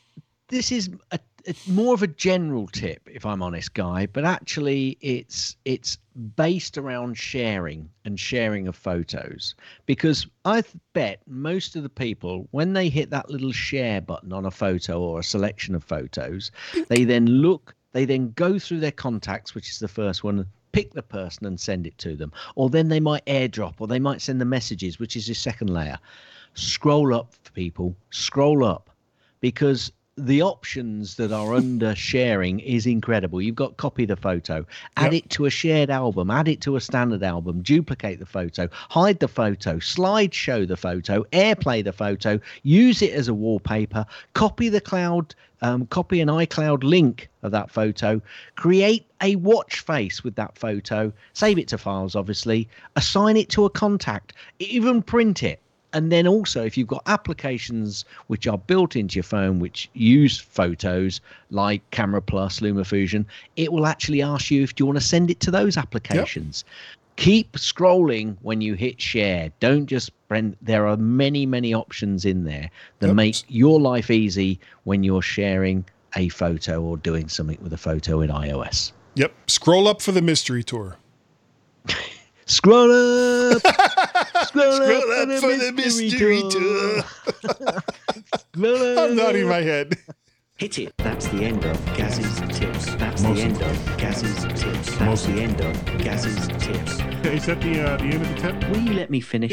this is a, a more of a general tip, if I'm honest, guy. But actually, it's it's based around sharing and sharing of photos because I bet most of the people when they hit that little share button on a photo or a selection of photos, they then look, they then go through their contacts, which is the first one. Pick the person and send it to them, or then they might airdrop, or they might send the messages, which is your second layer scroll up for people scroll up because the options that are under sharing is incredible you've got copy the photo add Yep. it to a shared album add it to a standard album duplicate the photo hide the photo slideshow the photo airplay the photo use it as a wallpaper copy the cloud um, copy an icloud link of that photo create a watch face with that photo save it to files obviously assign it to a contact even print it and then also if you've got applications which are built into your phone which use photos like camera plus lumafusion it will actually ask you if you want to send it to those applications keep scrolling when you hit share don't just print there are many many options in there that Yep. make your life easy when you're sharing a photo or doing something with a photo in ios Yep. Scroll up for the mystery tour. scroll up scroll, Scroll up, up for the mystery tour. Scroll I'm nodding up. my head. Hit it. That's the end of Gaz's tips. That's Mostly the end of Gaz's tips. That's Mostly the end of Gaz's tips. Is that the uh, the end of the tip? will you let me finish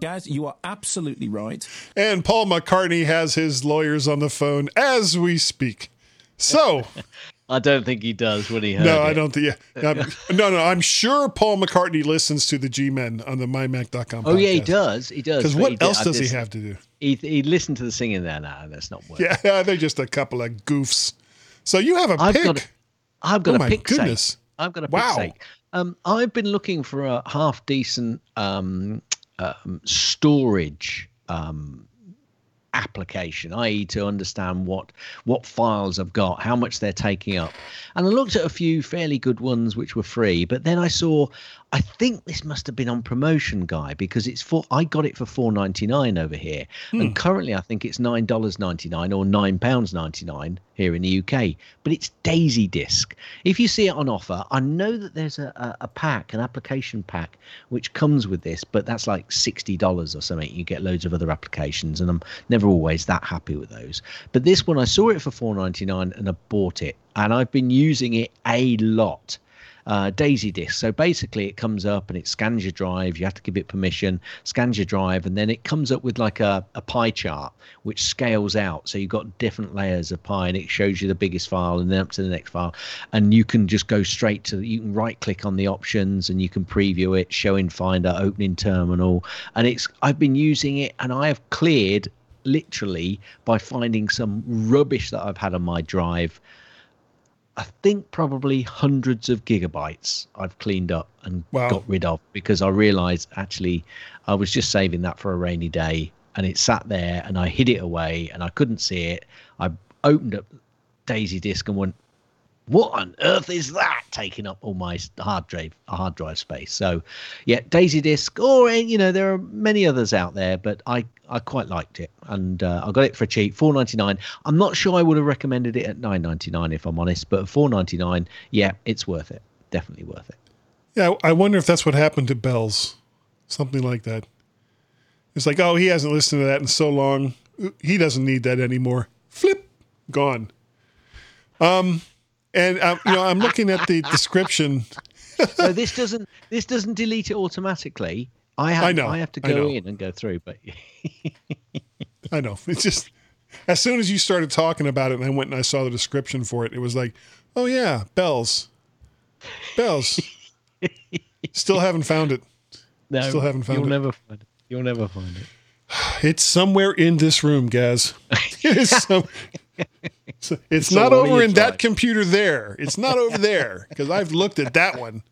Gaz, you are absolutely right. And Paul McCartney has his lawyers on the phone as we speak. So, I don't think he does when he heard no, I don't think. Yeah, I'm- no, no. I'm sure Paul McCartney listens to the G-Men on the MyMac.com. Oh yeah, he does. He does. Because what did- else I does he have to do? He he listened to the singing there. now. that's not working. Yeah, they're just a couple of goofs. So you have a I've pick. got a, I've got Oh a my pick goodness. sake. I've got a pick Wow. Um, I've been looking for a half decent um, um, storage um, application, i.e., to understand what what files I've got, how much they're taking up, and I looked at a few fairly good ones which were free. But then I saw, I think this must have been on promotion, guy, because it's for I got it for four ninety nine over here, and hmm. currently I think it's nine dollars ninety nine or nine pounds ninety nine here in the UK. But it's DaisyDisk. If you see it on offer, I know that there's a, a, pack, an application pack, which comes with this, but that's like sixty dollars or something. You get loads of other applications, and I'm never always that happy with those. But this one, I saw it for four ninety nine, and I bought it, and I've been using it a lot uh, DaisyDisk. So basically, it comes up and it scans your drive. You have to give it permission, scans your drive, and then it comes up with like a, a pie chart which scales out. So you've got different layers of pie, and it shows you the biggest file and then up to the next file. And you can just go straight to you can right click on the options and you can preview it, show in Finder, opening terminal. And it's I've been using it and I have cleared literally by finding some rubbish that I've had on my drive. I think probably hundreds of gigabytes I've cleaned up and Wow. got rid of because I realized actually I was just saving that for a rainy day and it sat there and I hid it away and I couldn't see it. I opened up DaisyDisk and went, what on earth is that taking up all my hard drive hard drive space so yeah daisy disk or eh, you know there are many others out there but i i quite liked it and uh, i got it for cheap 4.99 i'm not sure i would have recommended it at 9.99 if i'm honest but 4.99 yeah it's worth it definitely worth it Yeah, I wonder if that's what happened to Bells. Something like that. It's like, oh, he hasn't listened to that in so long. He doesn't need that anymore. Flip, gone. Um, and um, you know, I'm looking at the description. so this doesn't this doesn't delete it automatically i have I know, i have to go in and go through but I know. It's just as soon as you started talking about it, and I went and I saw the description for it, it was like, oh yeah, bells, bells. Still haven't found it. no Still haven't found you'll it. never find it you'll never find it It's somewhere in this room, Gaz. It is some, it's, it's not over in that computer there. It's not over there because I've looked at that one.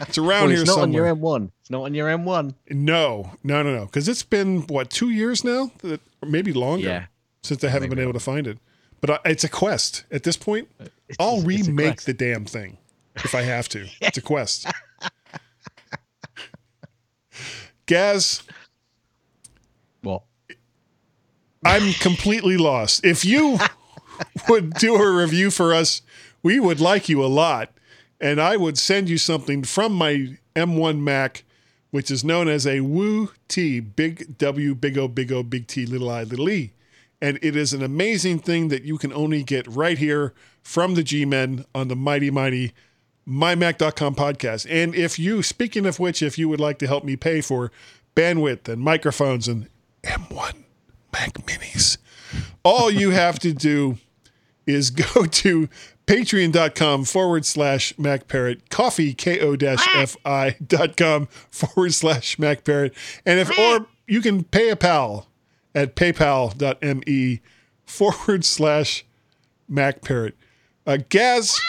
It's around well, here it's not on your m1 it's not on your m1 No, no, no, no. Because it's been what two years now, that, or maybe longer, Yeah. since I haven't been able to find it. But I, it's a quest at this point. I'll Uh, it's a remake the damn thing if I have to. It's a quest. Gaz, what I'm completely lost. If you would do a review for us, we would like you a lot. And I would send you something from my M1 Mac, which is known as a Woo T, big W, big O, big O, big T, little I, little E. And it is an amazing thing that you can only get right here from the G Men on the mighty, mighty mymac.com podcast. And if you, speaking of which, if you would like to help me pay for bandwidth and microphones and M1 Mac Minis, all you have to do is go to patreon.com forward slash MacParrot, coffee, K-O F-I dot com forward slash MacParrot. And if, or you can pay a pal at paypal.me forward slash MacParrot. Uh, Gaz,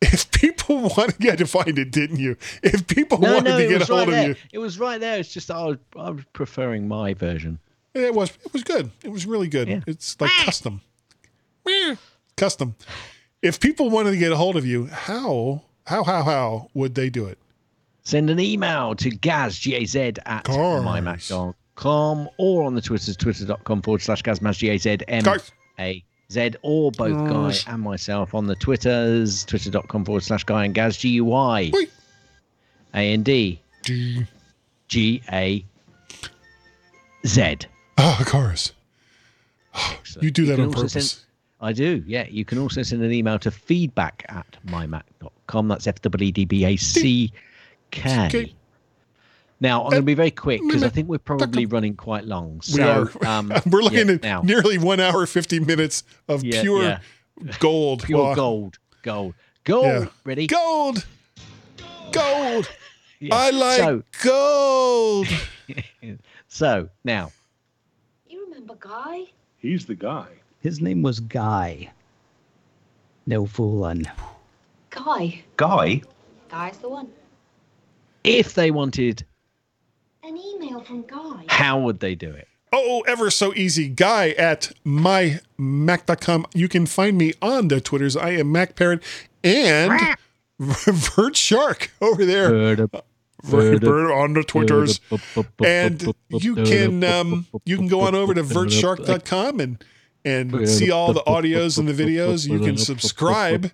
if people want, you had to find it, didn't you? If people no, wanted no, to get a hold right of there. you, It was right there. It's just I was, I was preferring my version. it was it was good. It was really good. Yeah. It's like custom. custom. If people wanted to get a hold of you, how how how how would they do it? Send an email to gaz, G-A-Z, at Cars. mymac.com or on the Twitters, twitter.com forward slash gazmaz, G-A-Z-M, Cars. A-Z, or both Cars. Guy and myself on the Twitters, twitter.com forward slash Guy and Gaz, G-U-Y, Wait. A-N-D, G- G-A-Z. Ah, cars. Excellent. You do that on purpose. send- I do, yeah. You can also send an email to feedback at mymac.com. That's F W E D B A C K. Now, I'm going to be very quick because I think we're probably running quite long. So, we are. Um, We're looking yeah, at now, nearly one hour fifty minutes of Yeah, pure yeah. gold. pure Well, gold. Gold. Gold. Yeah. Ready? Gold. Gold. Yeah. I like So, gold. so, now, You remember Guy? He's the guy. His name was Guy. No fooling. Guy. Guy? Guy's the one. if they wanted, An email from Guy. how would they do it? Oh, ever so easy. Guy at mymac.com. You can find me on the Twitters. I am MacParrot and Vert Shark over there. Vert Bird on the Twitters. And you can um, you can go on over to vertshark.com and and see all the audios and the videos. You can subscribe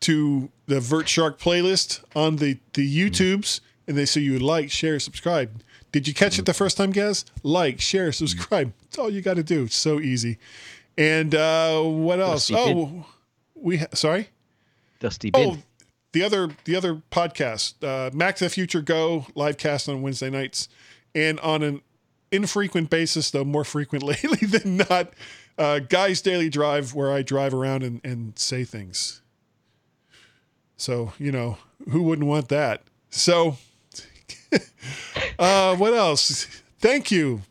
to the Vert Shark playlist on the the YouTubes, and they say you like, share, subscribe. Did you catch it the first time, guys? Like, share, subscribe. It's all you got to do. It's so easy. And uh, what else? Dusty Oh, we ha- sorry. Dusty Bin. Oh, the other the other podcast, uh, Mac to the Future Go live cast on Wednesday nights, and on an infrequent basis, though more frequent lately than not, uh, Guy's Daily Drive, where I drive around and, and say things. So you know who wouldn't want that? So, uh, what else? Thank you,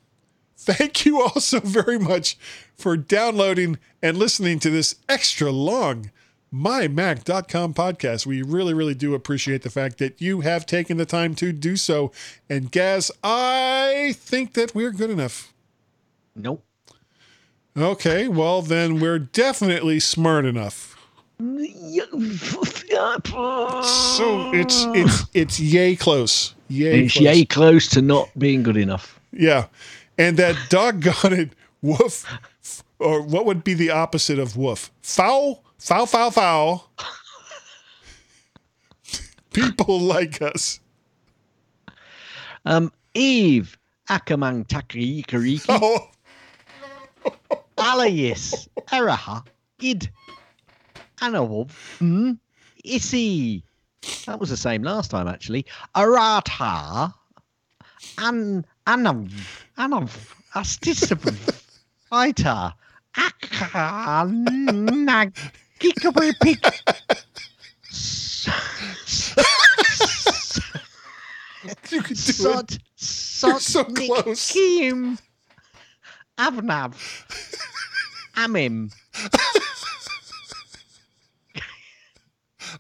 Thank you all so very much for downloading and listening to this extra long mymac.com podcast. We really, really do appreciate the fact that you have taken the time to do so. And Gaz, I think that we're good enough. Nope. Okay, well, then we're definitely smart enough. So it's it's it's yay close. Yay It's close. yay close to not being good enough. Yeah. And that doggone it woof or what would be the opposite of woof? Foul, foul, foul, foul. People like us. Um, Eve Akamang Takri Kariki Oh, Alayis Araha Id Anawov Hmm Issy. That was the same last time actually. Arata An Anav Anav Astisab Ita Akanag Kikabri Pik you could do Sot it. Sot so close. Kim Avnav Amim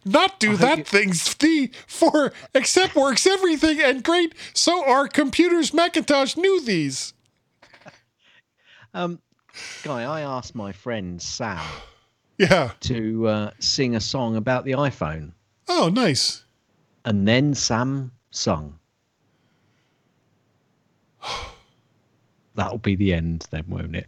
Not do that things the for except works everything and great. So our computers Macintosh knew these. Um, Guy, I asked my friend Sam Yeah. to uh, sing a song about the iPhone, Oh, nice. and then Sam sung. That'll be the end, then, won't it?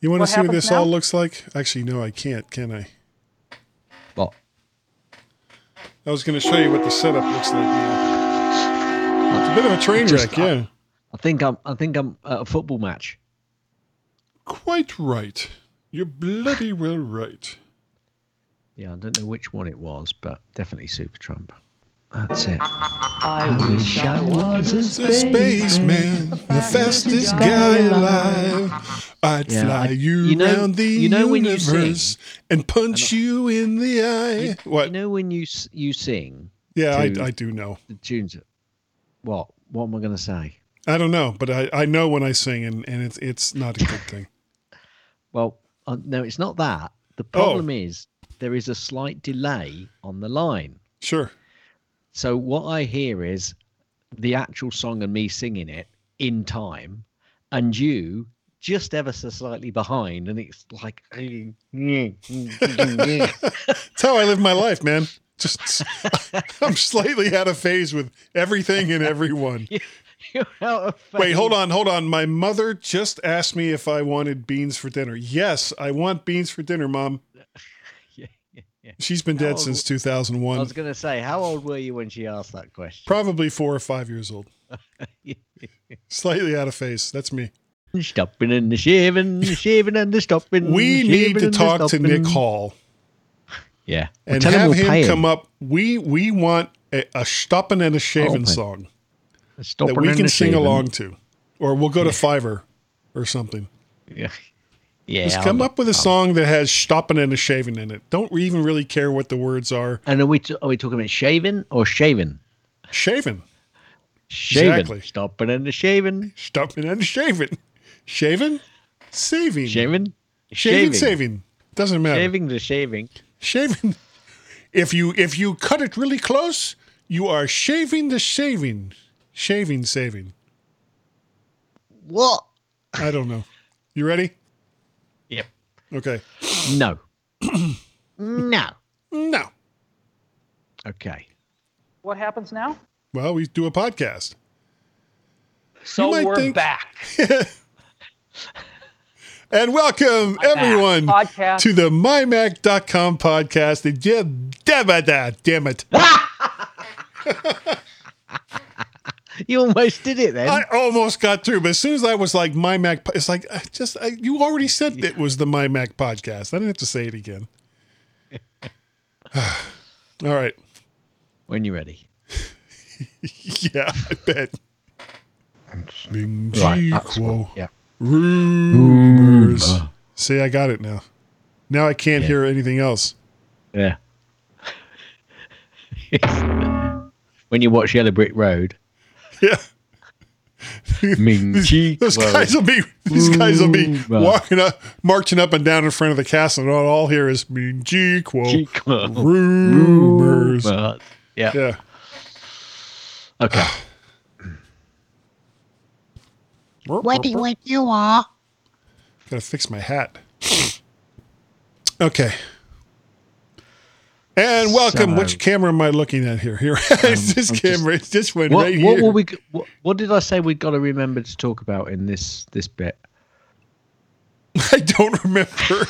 You want What to see what happens this all looks like? Actually, no, I can't, can I? Well, I was going to show you what the setup looks like. Yeah. It's a bit of a train Just- wreck, yeah. I think I'm. I think I'm at a football match. Quite right. You're bloody well right. Yeah, I don't know which one it was, but definitely Super Trump. That's it. I wish I was a The spaceman, the fastest guy alive. I'd Yeah, fly I- you, you know- round the you know when you universe and punch you in the eye. what? You know when you you sing? yeah, I, to I do know. The tunes. What? What am I going to say? I don't know, but I, I know when I sing, and, and it's it's not a good thing. Well, uh, no, it's not that. The Oh. problem is there is a slight delay on the line. Sure. So what I hear is the actual song and me singing it in time, and you just ever so slightly behind, and it's like. That's how I live my life, man. Just I'm slightly out of phase with everything and everyone. You're out of Wait, hold on, hold on. My mother just asked me if I wanted beans for dinner. Yes, I want beans for dinner, mom. Yeah, yeah, yeah. She's been How dead old since 2001. I was going to say, how old were you when she asked that question? Probably four or five years old. Slightly out of phase. That's me. Stopping and the shaving, the shaving and the stopping. We need to talk to. Nick Hall Yeah, Well, and tell have we'll him come up. We we want a, a stopping and a shaving Open. song A that we can sing shaving. along to, or we'll go to Fiverr or something. Yeah, yeah. Just I'll come up with a I'll- song that has stopping and a shaving in it. Don't even really care what the words are. And are we t- are we talking about shaving or shaving? Shaving. Shaving. Exactly. Stopping and the shaving. Stopping and a shaving. Shaving? Saving. Shaving. Shaving, saving. Doesn't matter. Shaving the shaving. Shaving. If you if you cut it really close, you are shaving the shaving. Shaving saving. What? I don't know. You ready? Yep. Okay. No. no. No. Okay. What happens now? Well, we do a podcast. So we're think- back. And welcome back. everyone Podcast. to the mymac.com podcast. And yeah, damn it, ah, damn it. You almost did it then. I almost got through, but as soon as I was like my Mac, it's like I just I, you already said it was the my Mac podcast. I didn't have to say it again. All right. when you're ready. Yeah, I bet. Bing Right, that's Kuo. what- yeah. Rumors. Rumor. See, I got it now. Now I can't hear anything else. Yeah. when you watch Yellow Brick Road. Yeah. Ming Chi Those Kuo. guys will be these guys will be walking up, marching up and down in front of the castle, and all I'll hear is Ming Chi Quo. Kuo. Rumors. Yeah. Yeah. Okay. What do you want you are? Gotta fix my hat. Okay. And welcome. So- Which camera am I looking at here? Here, it's um, this I'm just- camera. Just went What, right what here. we? What, what did I say we've got to remember to talk about in this this bit? I don't remember.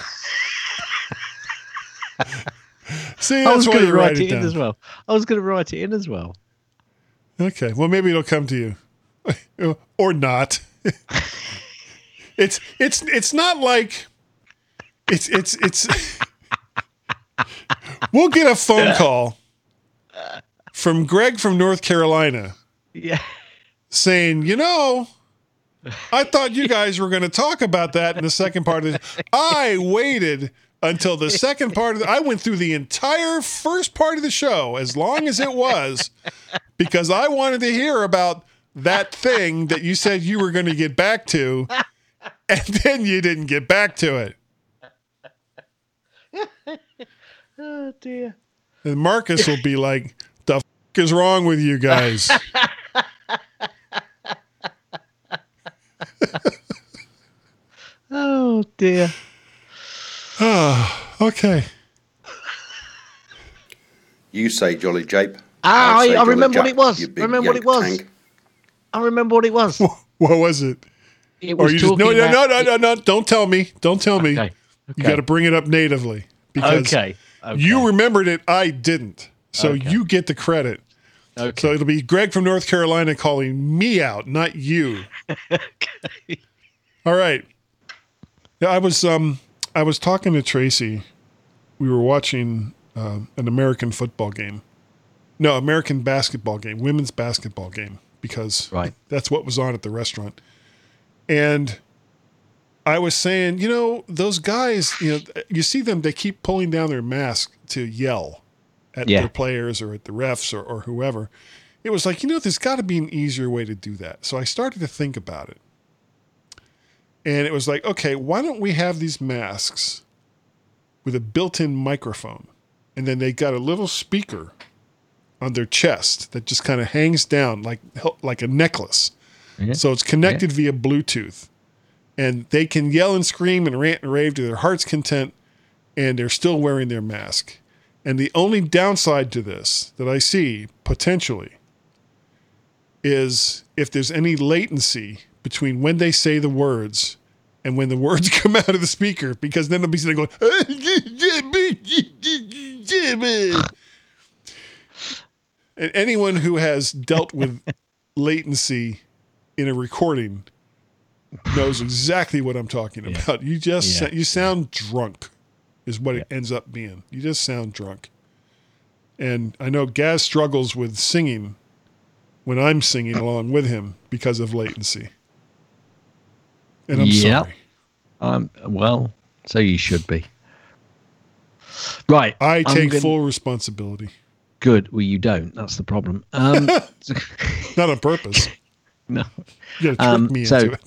See, I was going to write write it it in as well. I was going to write it in as well. Okay. Well, maybe it'll come to you, or not. it's it's it's not like it's it's it's. We'll get a phone call from Greg from North Carolina Yeah. saying, you know, I thought you guys were going to talk about that in the second part of this. I waited until the second part of the, I went through the entire first part of the show, as long as it was, because I wanted to hear about that thing that you said you were going to get back to, and then you didn't get back to it. Oh dear. And Marcus will be like, the f- is wrong with you guys? Oh dear. Oh, okay. You say Jolly Jape. Ah, say I, I Jolly remember what it was. I remember what it was. tank. I remember what it was. What was it? It Or was you just no talking no no no no no don't tell me. Don't tell me. Okay. You got to bring it up natively because Okay. Okay. you remembered it. I didn't. So Okay. you get the credit. Okay. So it'll be Greg from North Carolina calling me out, not you. okay. All right. Yeah, I was um I was talking to Tracy. We were watching um, an American football game. No, American basketball game, women's basketball game, because Right. that's what was on at the restaurant. And I was saying, you know, those guys, you know, you see them, they keep pulling down their mask to yell at Yeah. their players or at the refs or, or whoever. It was like, you know, there's got to be an easier way to do that. So I started to think about it. And it was like, okay, why don't we have these masks with a built in microphone? And then they got a little speaker on their chest that just kind of hangs down like like a necklace. Yeah. So it's connected via Bluetooth. And they can yell and scream and rant and rave to their heart's content, and they're still wearing their mask. And the only downside to this that I see potentially is if there's any latency between when they say the words and when the words come out of the speaker, because then they'll be sitting there going, and anyone who has dealt with latency in a recording knows exactly what I'm talking about. You just Yeah. you sound drunk, is what it ends up being. You just sound drunk. And I know Gaz struggles with singing when I'm singing along with him because of latency. And I'm Yep. sorry. Um, well, so you should be. Right. I take gonna- full responsibility. Good. Well, you don't. That's the problem. Um, Not on purpose. no. You gotta trick Um, me so, into it.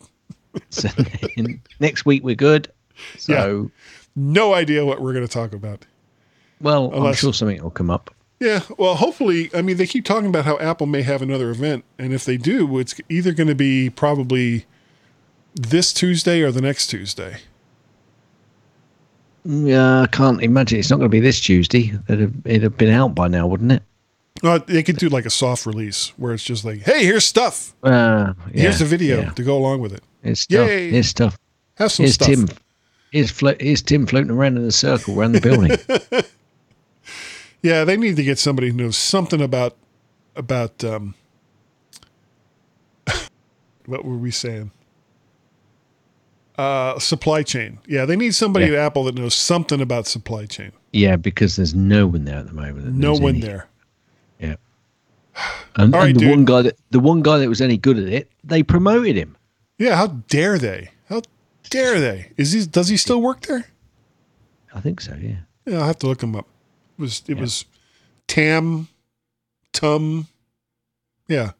So next week we're good. So, No idea what we're going to talk about. well, I'm sure something will come up. Yeah, well, hopefully, I mean, they keep talking about how Apple may have another event, and if they do, it's either going to be probably this Tuesday or the next Tuesday. Yeah, I can't imagine it's not going to be this Tuesday. It'd have, it'd have been out by now, wouldn't it? Uh, they could do like a soft release where it's just like, "Hey, here's stuff. Uh, yeah, here's the video yeah. to go along with it. It's stuff. Yay. Here's stuff. Have some here's stuff." Tim. Here's, flo- here's Tim floating around in a circle around the building. Yeah, they need to get somebody who knows something about about um, What were we saying? Uh, supply chain. Yeah, they need somebody Yeah. at Apple that knows something about supply chain. Yeah, because there's no one there at the moment. No one any- there. Yeah. And, right, and the dude. one guy that the one guy that was any good at it, they promoted him. Yeah, how dare they? How dare they? Is he? Does he still work there? I think so. Yeah. Yeah, I'll have to look him up. It was it was Tam, Tum, yeah,